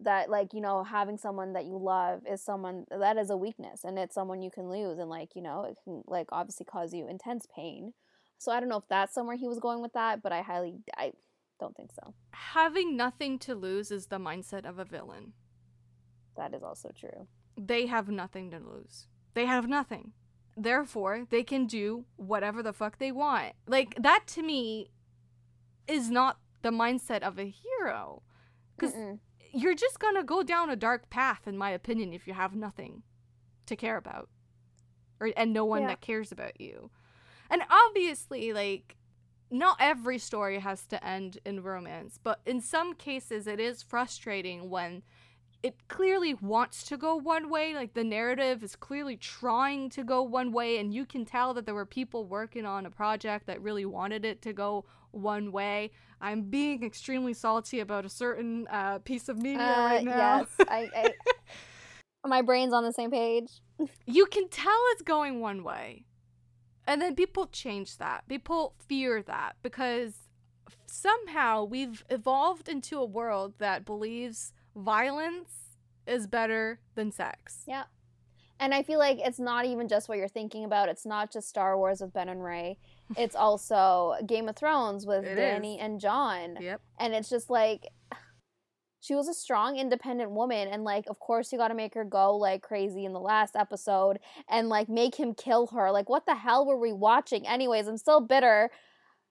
that like you know having someone that you love is someone that is a weakness and it's someone you can lose and like you know it can like obviously cause you intense pain so i don't know if that's somewhere he was going with that but i highly i don't think so having nothing to lose is the mindset of a villain That is also true. They have nothing to lose. They have nothing. Therefore, they can do whatever the fuck they want. Like that to me is not the mindset of a hero. Cuz you're just going to go down a dark path in my opinion if you have nothing to care about or and no one Yeah. that cares about you. And obviously like not every story has to end in romance, but in some cases it is frustrating when it clearly wants to go one way. Like the narrative is clearly trying to go one way, and you can tell that there were people working on a project that really wanted it to go one way. I'm being extremely salty about a certain uh, piece of media Uh, right now. Yes, I, I [laughs] my brain's on the same page. you can tell it's going one way. And then people change that. People fear that because somehow we've evolved into a world that believes violence is better than sex. Yeah. And I feel like it's not even just what you're thinking about. It's not just Star Wars with Ben and Rey. [laughs] It's also Game of Thrones with It Dany is. and Jon. Yep. And it's just like [sighs] she was a strong, independent woman. And like, of course, you got to make her go like crazy in the last episode and like make him kill her. Like, what the hell were we watching? Anyways, I'm still bitter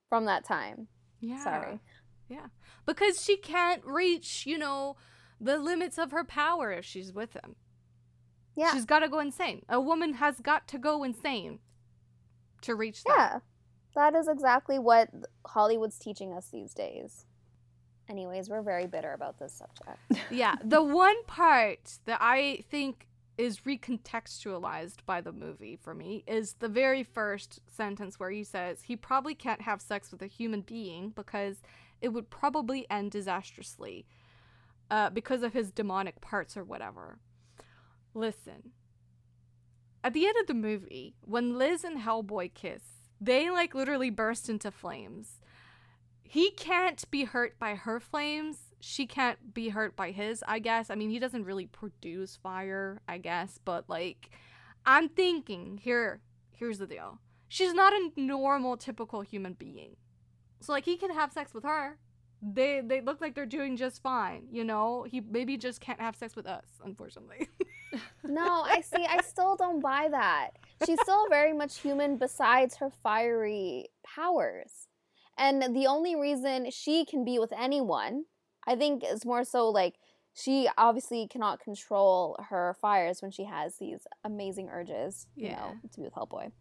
from that time. Yeah. Sorry. Yeah. Because she can't reach, you know, the limits of her power if she's with him. Yeah. She's got to go insane. A woman has got to go insane to reach that. Yeah. That is exactly what Hollywood's teaching us these days. Anyways, we're very bitter about this subject. [laughs] yeah, the one part that I think is recontextualized by the movie for me is the very first sentence where he says he probably can't have sex with a human being because it would probably end disastrously uh, because of his demonic parts or whatever. Listen, at the end of the movie, when Liz and Hellboy kiss, they like literally burst into flames he can't be hurt by her flames. She can't be hurt by his, I guess. I mean, he doesn't really produce fire, I guess, but like I'm thinking here here's the deal. She's not a normal typical human being. So like he can have sex with her. They they look like they're doing just fine, you know? He maybe just can't have sex with us, unfortunately. No, [laughs] I see. I still don't buy that. She's still very much human besides her fiery powers. And the only reason she can be with anyone, I think, is more so like she obviously cannot control her fires when she has these amazing urges, you Yeah. know, to be with Hellboy.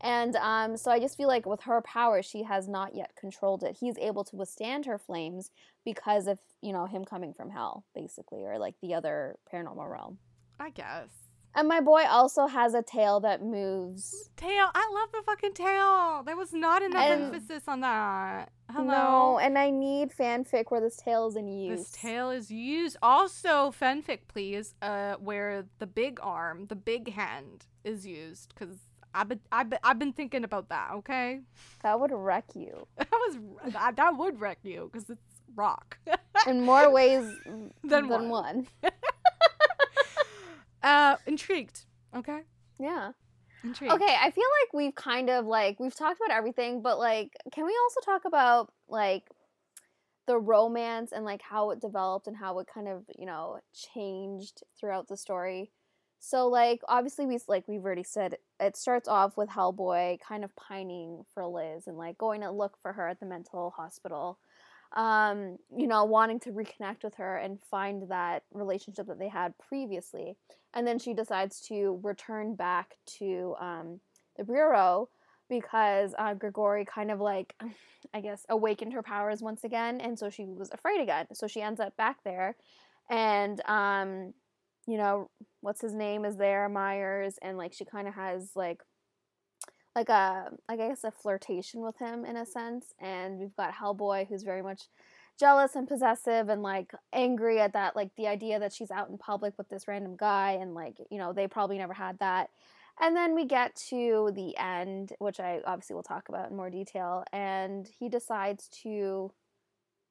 And um, so I just feel like with her power, she has not yet controlled it. He's able to withstand her flames because of, you know, him coming from hell, basically, or like the other paranormal realm. I guess. And my boy also has a tail that moves. Tail. I love the fucking tail. There was not enough And- emphasis on that. Hello. No, and I need fanfic where this tail is in use. This tail is used. Also, fanfic, please, uh, where the big arm, the big hand is used, because I've been, I've been, I've been thinking about that. Okay, That would wreck you [laughs] that was that, that would wreck you because it's rock. in more ways [laughs] Than than, one. one. [laughs] uh, intrigued. Okay, Yeah. intrigued. Okay, I feel like we've kind of like we've talked about everything, but like can we also talk about like the romance and like how it developed and how it kind of, you know, changed throughout the story? So like obviously we like we've already said it starts off with Hellboy kind of pining for Liz and like going to look for her at the mental hospital. Um, you know, wanting to reconnect with her and find that relationship that they had previously and then she decides to return back to um, the bureau because uh, Grigori kind of like, [sighs] I guess, awakened her powers once again, and so she was afraid again. So she ends up back there, and um, you know, what's his name is there, Myers, and like she kind of has like. Like a, like I guess a flirtation with him in a sense, and we've got Hellboy who's very much jealous and possessive and like angry at that like the idea that she's out in public with this random guy and like you know they probably never had that. And then we get to the end which i obviously will talk about in more detail and he decides to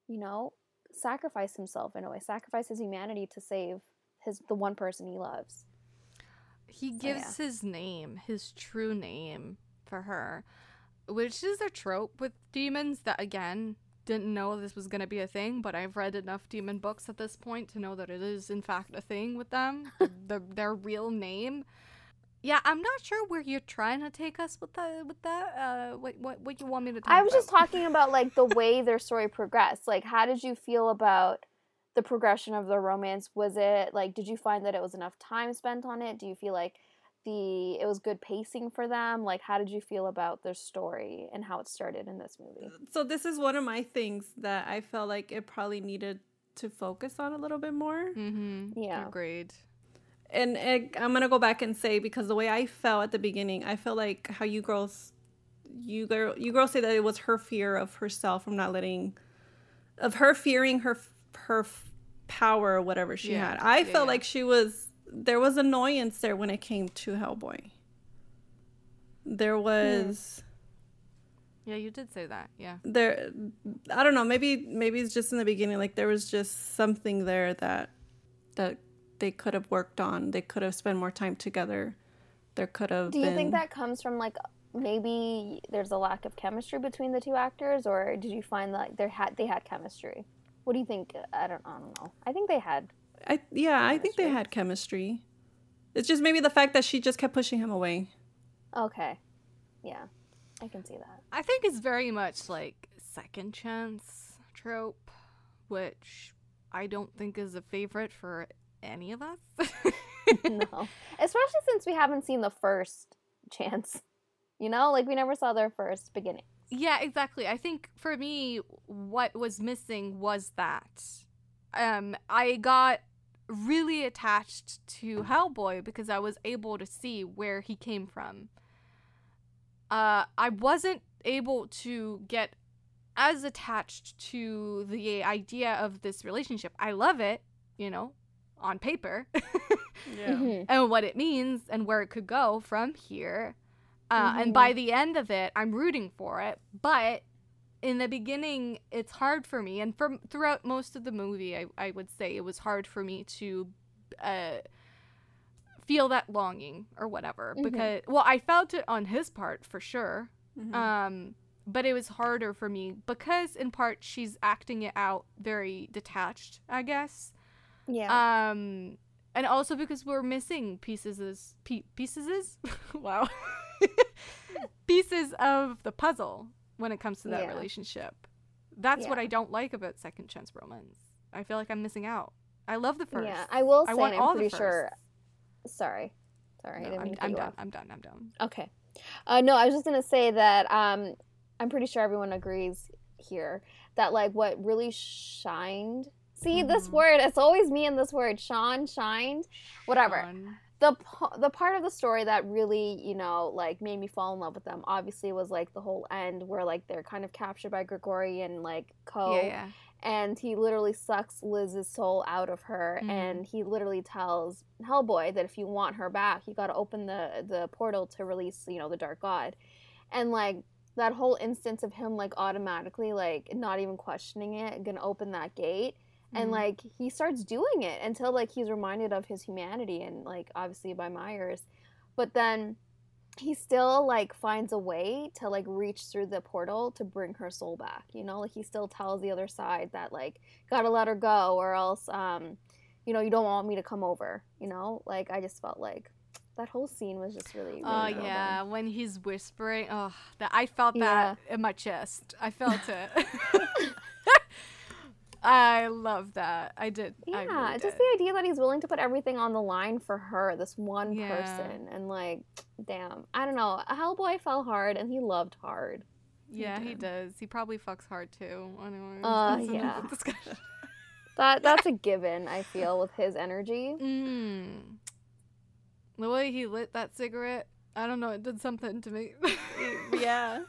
you know sacrifice himself in a way sacrifice his humanity to save his the one person he loves. He So, gives his name, his true name, for her, which is a trope with demons that, again, didn't know this was going to be a thing, but I've read enough demon books at this point to know that it is, in fact, a thing with them. [laughs] the, their real name. Yeah, I'm not sure where you're trying to take us with that. With that, uh, what what what you want me to talk i was just talking about like the [laughs] way their story progressed like how did you feel about the progression of the romance was it like did you find that it was enough time spent on it do you feel like the it was good pacing for them like how did you feel about their story and how it started in this movie So this is one of my things that I felt like it probably needed to focus on a little bit more. Mm-hmm. Yeah. Agreed. And it, I'm gonna go back and say because the way I felt at the beginning, I felt like how you girls, you girl, you girls say that it was her fear of herself from not letting, of her fearing her her power or whatever she Yeah, had. I yeah, felt yeah. like she was there was annoyance there when it came to Hellboy. There was. Hmm. Yeah, you did say that. Yeah. there i don't know maybe maybe it's just in the beginning like there was just something there that that they could have worked on they could have spent more time together there could have do you been think that comes from like maybe there's a lack of chemistry between the two actors or did you find that they had they had chemistry what do you think i don't, I don't know i think they had i yeah i think they had chemistry. It's just maybe the fact that she just kept pushing him away. Okay. Yeah i can see that. I think it's very much like second chance trope, which I don't think is a favorite for any of us. [laughs] [laughs] no. Especially since we haven't seen the first chance. You know? Like we never saw their first beginning. Yeah, exactly. I think for me, what was missing was that. Um, I got really attached to Hellboy because I was able to see where he came from. Uh, I wasn't able to get as attached to the idea of this relationship. I love it, you know, on paper. [laughs] yeah Mhm. and what it means and where it could go from here. Uh, And by the end of it, I'm rooting for it, but in the beginning it's hard for me and from throughout most of the movie I, I would say it was hard for me to uh, feel that longing or whatever Mhm. because well I felt it on his part for sure Mhm. um but it was harder for me because in part she's acting it out very detached I guess Yeah. um and also because we're missing pieces pe- pieces [laughs] wow [laughs] pieces of the puzzle when it comes to that Yeah. relationship that's what i don't like about second chance romance i feel like i'm missing out i love the first Yeah. I will I want I'm all the pretty sure. Sorry. Sorry. I No, didn't I'm, mean to I'm done off. i'm done i'm done Okay. Uh, no, I was just gonna say that um, I'm pretty sure everyone agrees here that like what really shined. See this Mhm. word? It's always me in this word. Sean shined. Whatever. Fun. The the part of the story that really you know like made me fall in love with them obviously was like the whole end where like they're kind of captured by Grigori and like Co yeah yeah and he literally sucks Liz's soul out of her Mhm. and he literally tells Hellboy that if you want her back you got to open the the portal to release you know the dark god and like that whole instance of him like automatically like not even questioning it gonna open that gate and Mhm. like he starts doing it until like he's reminded of his humanity and like obviously by Myers but then he still like finds a way to like reach through the portal to bring her soul back you know like he still tells the other side that like gotta let her go or else um you know you don't want me to come over you know like i just felt like that whole scene was just really, really Oh done. yeah, when he's whispering, oh, that I felt Yeah. that in my chest. I felt it. [laughs] [laughs] I love that. I did. I Yeah, really just did. the idea that he's willing to put everything on the line for her, this one Yeah. person, and like, damn, I don't know. Hellboy fell hard, and he loved hard. Yeah, he did. does. He probably fucks hard too. Anyways, Uh, that's yeah. [laughs] That that's a given. I feel with his energy. Mm. The way he lit that cigarette, I don't know. It did something to me. yeah.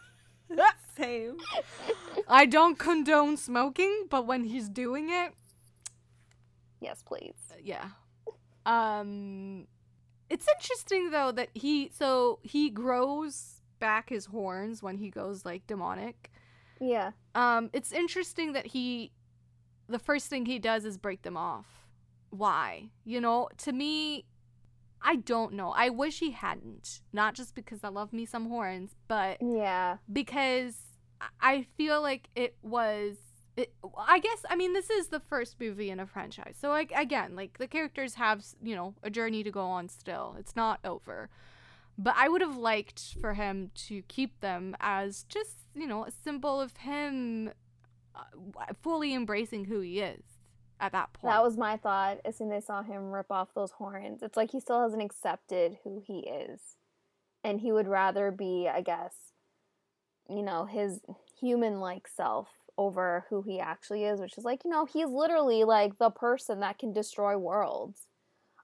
[laughs] Same. [laughs] I don't condone smoking, but when he's doing it, Yes, please. yeah. Um it's interesting though that he so he grows back his horns when he goes like demonic. Yeah. Um it's interesting that he the first thing he does is break them off. Why? You know, to me I don't know. I wish he hadn't. Not just because I love me some horns, but Yeah. because I- feel like it was it, I guess I mean this is the first movie in a franchise. So like again, like the characters have, you know, a journey to go on still. It's not over. But I would have liked for him to keep them as just, you know, a symbol of him uh, fully embracing who he is at that point. That was my thought as soon as I saw him rip off those horns. It's like he still hasn't accepted who he is. And he would rather be, I guess, you know, his human like self over who he actually is, which is like, you know, he's literally like the person that can destroy worlds.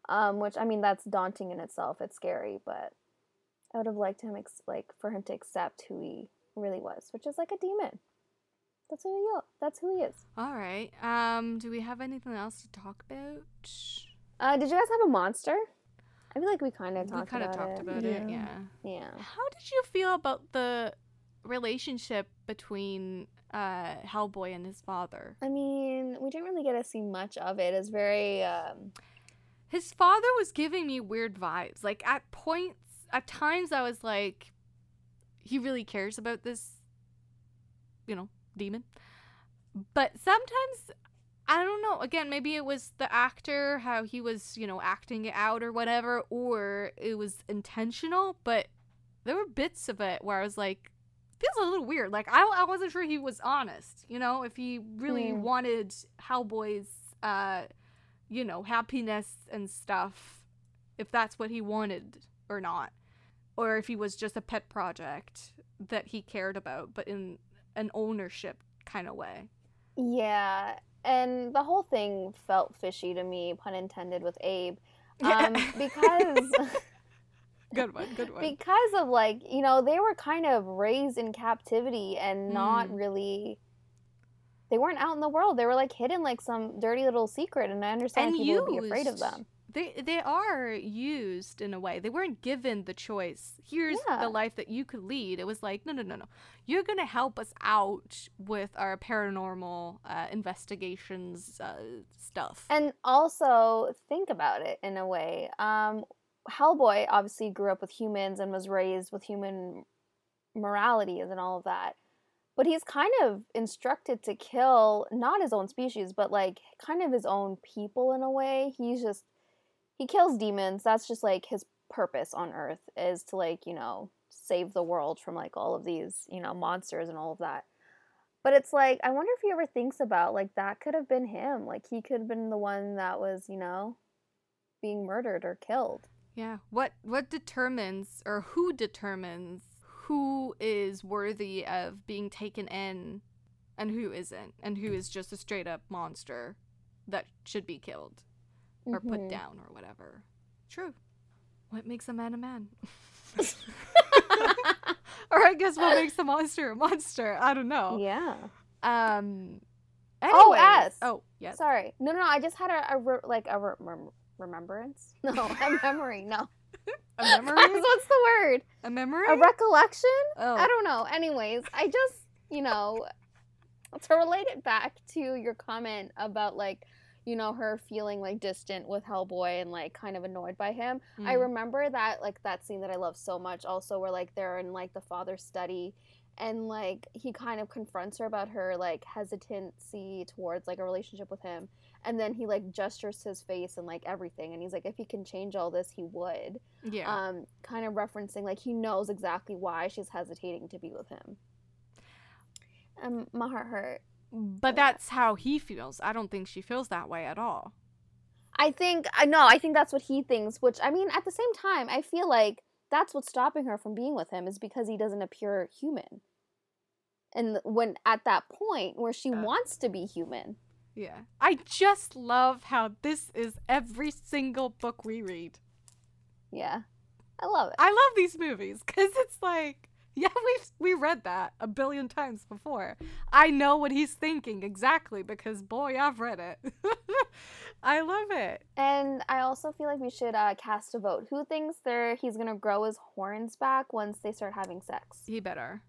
Um, which I mean that's daunting in itself. It's scary, but I would have liked him ex- like for him to accept who he really was, which is like a demon. That's who he is. That's who he is. All right. Um do we have anything else to talk about? Uh, did you guys have a monster? I feel like we kind of talked. we kind of about talked it. about it, Yeah. yeah. Yeah. How did you feel about the relationship between uh, Hellboy and his father? I mean, we didn't really get to see much of it. It's very um His father was giving me weird vibes. Like at points, at times, I was like, he really cares about this, you know, demon. But sometimes, I don't know. Again, maybe it was the actor, how he was, you know, acting it out or whatever, or it was intentional. But there were bits of it where I was like, feels a little weird. Like I, I wasn't sure he was honest. You know, if he really Hmm. wanted Hellboy's, uh, you know, happiness and stuff, if that's what he wanted or not, or if he was just a pet project that he cared about, but in an ownership kind of way. yeah, and the whole thing felt fishy to me, pun intended with Abe. [laughs] Um because [laughs] good one, good one. because of like, you know, they were kind of raised in captivity and not Mm. really they weren't out in the world. They were like hidden like some dirty little secret and I understand And people would be afraid of them. they they are used in a way. They weren't given the choice. Here's Yeah. the life that you could lead. It was like, no, no, no, no. You're gonna help us out with our paranormal uh, investigations uh, stuff. And also think about it in a way. Um, Hellboy obviously grew up with humans and was raised with human moralities and all of that. But he's kind of instructed to kill not his own species, but like kind of his own people in a way. He's just he kills demons. That's just like his purpose on Earth is to like, you know, save the world from like all of these, you know, monsters and all of that. But it's like I wonder if he ever thinks about like that could have been him. Like he could have been the one that was, you know, being murdered or killed. Yeah. What what determines or who determines who is worthy of being taken in and who isn't and who is just a straight up monster that should be killed or put Mhm. down or whatever. True. What makes a man a man? [laughs] or I guess what makes a monster a monster? I don't know. yeah. Um Oh, anyways- S. Oh, yes. Sorry. No, no, no. I just had a, a like a remembrance. [laughs] No, a memory. No. A [laughs] memory? What's the word? A memory? A recollection? oh. I don't know. Anyways, I just, you know, to relate it back to your comment about like, you know, her feeling like distant with Hellboy and like kind of annoyed by him. I Mm. remember that like that scene that I love so much also where like they're in like the father's study and like he kind of confronts her about her like hesitancy towards like a relationship with him and then he like gestures his face and like everything and he's like if he can change all this he would Yeah. um kind of referencing like he knows exactly why she's hesitating to be with him um my heart hurt But that's how he feels. I don't think she feels that way at all. I think I know. I think that's what he thinks. Which I mean, at the same time, I feel like that's what's stopping her from being with him is because he doesn't appear human. And when at that point where she Uh. wants to be human, Yeah. I just love how this is every single book we read. yeah, I love it. I love these movies because it's like, [laughs] yeah, we've we read that a billion times before. I know what he's thinking exactly because boy, I've read it. [laughs] I love it. And I also feel like we should uh, cast a vote. Who thinks there he's gonna grow his horns back once they start having sex? He better.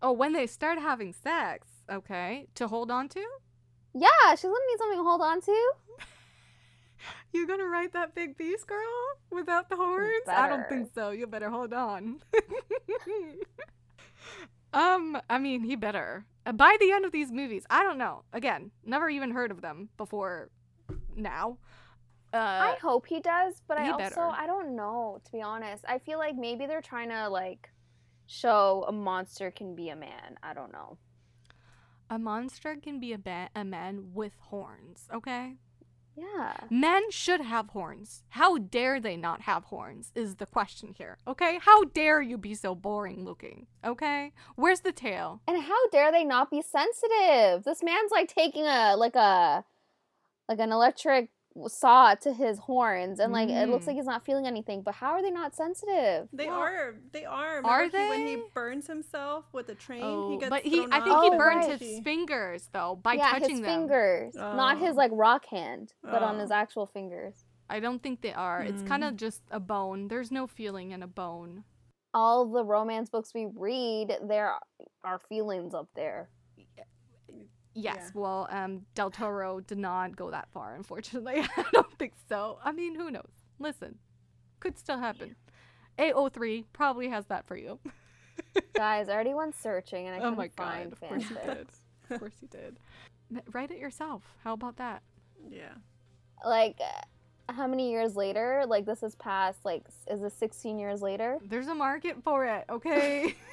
Oh, when they start having sex, okay, to hold on to. Yeah, she's gonna need something to hold on to. [laughs] You gonna ride that big beast, girl, without the horns? I don't think so. You better hold on. [laughs] um, I mean, he better. Uh, By the end of these movies, I don't know. Again, never even heard of them before now. Uh, I hope he does, but I also better. I don't know to be honest. I feel like maybe they're trying to like show a monster can be a man. I don't know. A monster can be a, ba- a man with horns, okay? Yeah. Men should have horns. How dare they not have horns is the question here, okay? How dare you be so boring looking, okay? Where's the tail? And how dare they not be sensitive? This man's like taking a like a like an electric saw to his horns and like it looks Mm. like he's not feeling anything, but how are they not sensitive? They Well, are. They are. are Remember he- when he burns himself with the train? Oh, he gets but he, I think he Oh, burned right. his fingers though by yeah, touching his them. fingers. Not his Oh. like rock hand, but on Oh. his actual fingers. I don't think they are. It's kind Mm. of just a bone. There's no feeling in a bone. All the romance books we read, there are feelings up there. Yes, Yeah. well, um, Del Toro did not go that far, unfortunately. [laughs] I don't think so. I mean, who knows? Listen, could still happen. AO3 probably has that for you. [laughs] Guys, I already went searching and I oh couldn't my god, find of course you did. Of course you did. Write it yourself. How about that? Yeah. like uh, how many years later like this is past like is this 16 years later There's a market for it, okay? [laughs]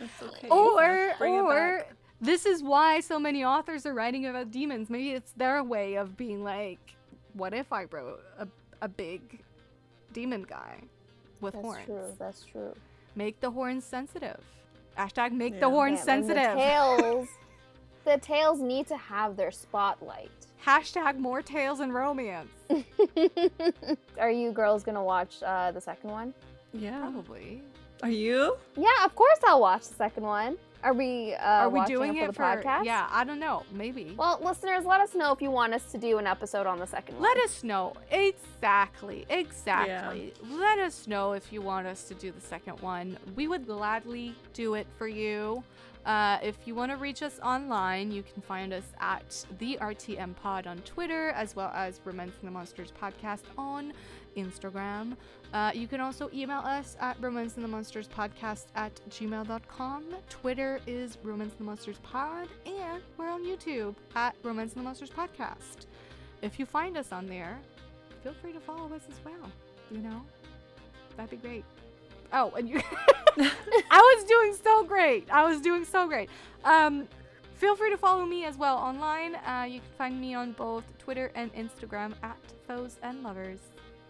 It's okay. or Bring or back. This is why so many authors are writing about demons. Maybe it's their way of being like, what if I wrote a, a big demon guy with that's horns? That's true that's true Make the horns sensitive. Hashtag make Yeah. the horns Yeah, sensitive. the tails [laughs] the tails need to have their spotlight Hashtag more tales and romance. [laughs] are you girls gonna watch uh the second one Yeah. Probably. Are you? Yeah, of course I'll watch the second one. Are we? Uh, Are we doing it for the podcast? Yeah, I don't know. Maybe. Well, listeners, let us know if you want us to do an episode on the second one. Let us know. Exactly. Exactly. Let us know if you want us to do the second one. We would gladly do it for you. Uh, if you want to reach us online, you can find us at the RTM Pod on Twitter, as well as Romancing the Monsters podcast on Instagram. Uh, you can also email us at Romancing the Monsters podcast at gmail.com. Twitter is Romance and the Monsters Pod, and we're on YouTube at Romancing the Monsters podcast. If you find us on there, feel free to follow us as well. You know, that'd be great. Oh, and you. [laughs] I was doing so great. I was doing so great. Um, feel free to follow me as well online. Uh, you can find me on both Twitter and Instagram at Foes and Lovers.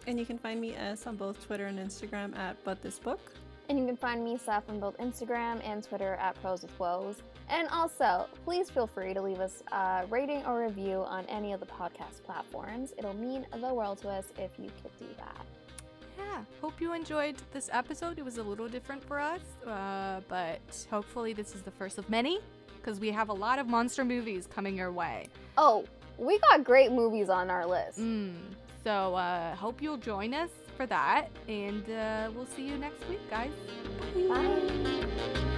And you can find me as on both Twitter and Instagram at But This Book. And you can find me, Seth, on both Instagram and Twitter at Pros with Woes. And also, please feel free to leave us a rating or review on any of the podcast platforms. It'll mean the world to us if you could do that. Yeah, hope you enjoyed this episode. It was a little different for us, uh, but hopefully, this is the first of many because we have a lot of monster movies coming your way. Oh, we got great movies on our list. Mm. So, uh, hope you'll join us for that, and uh, we'll see you next week, guys. Bye.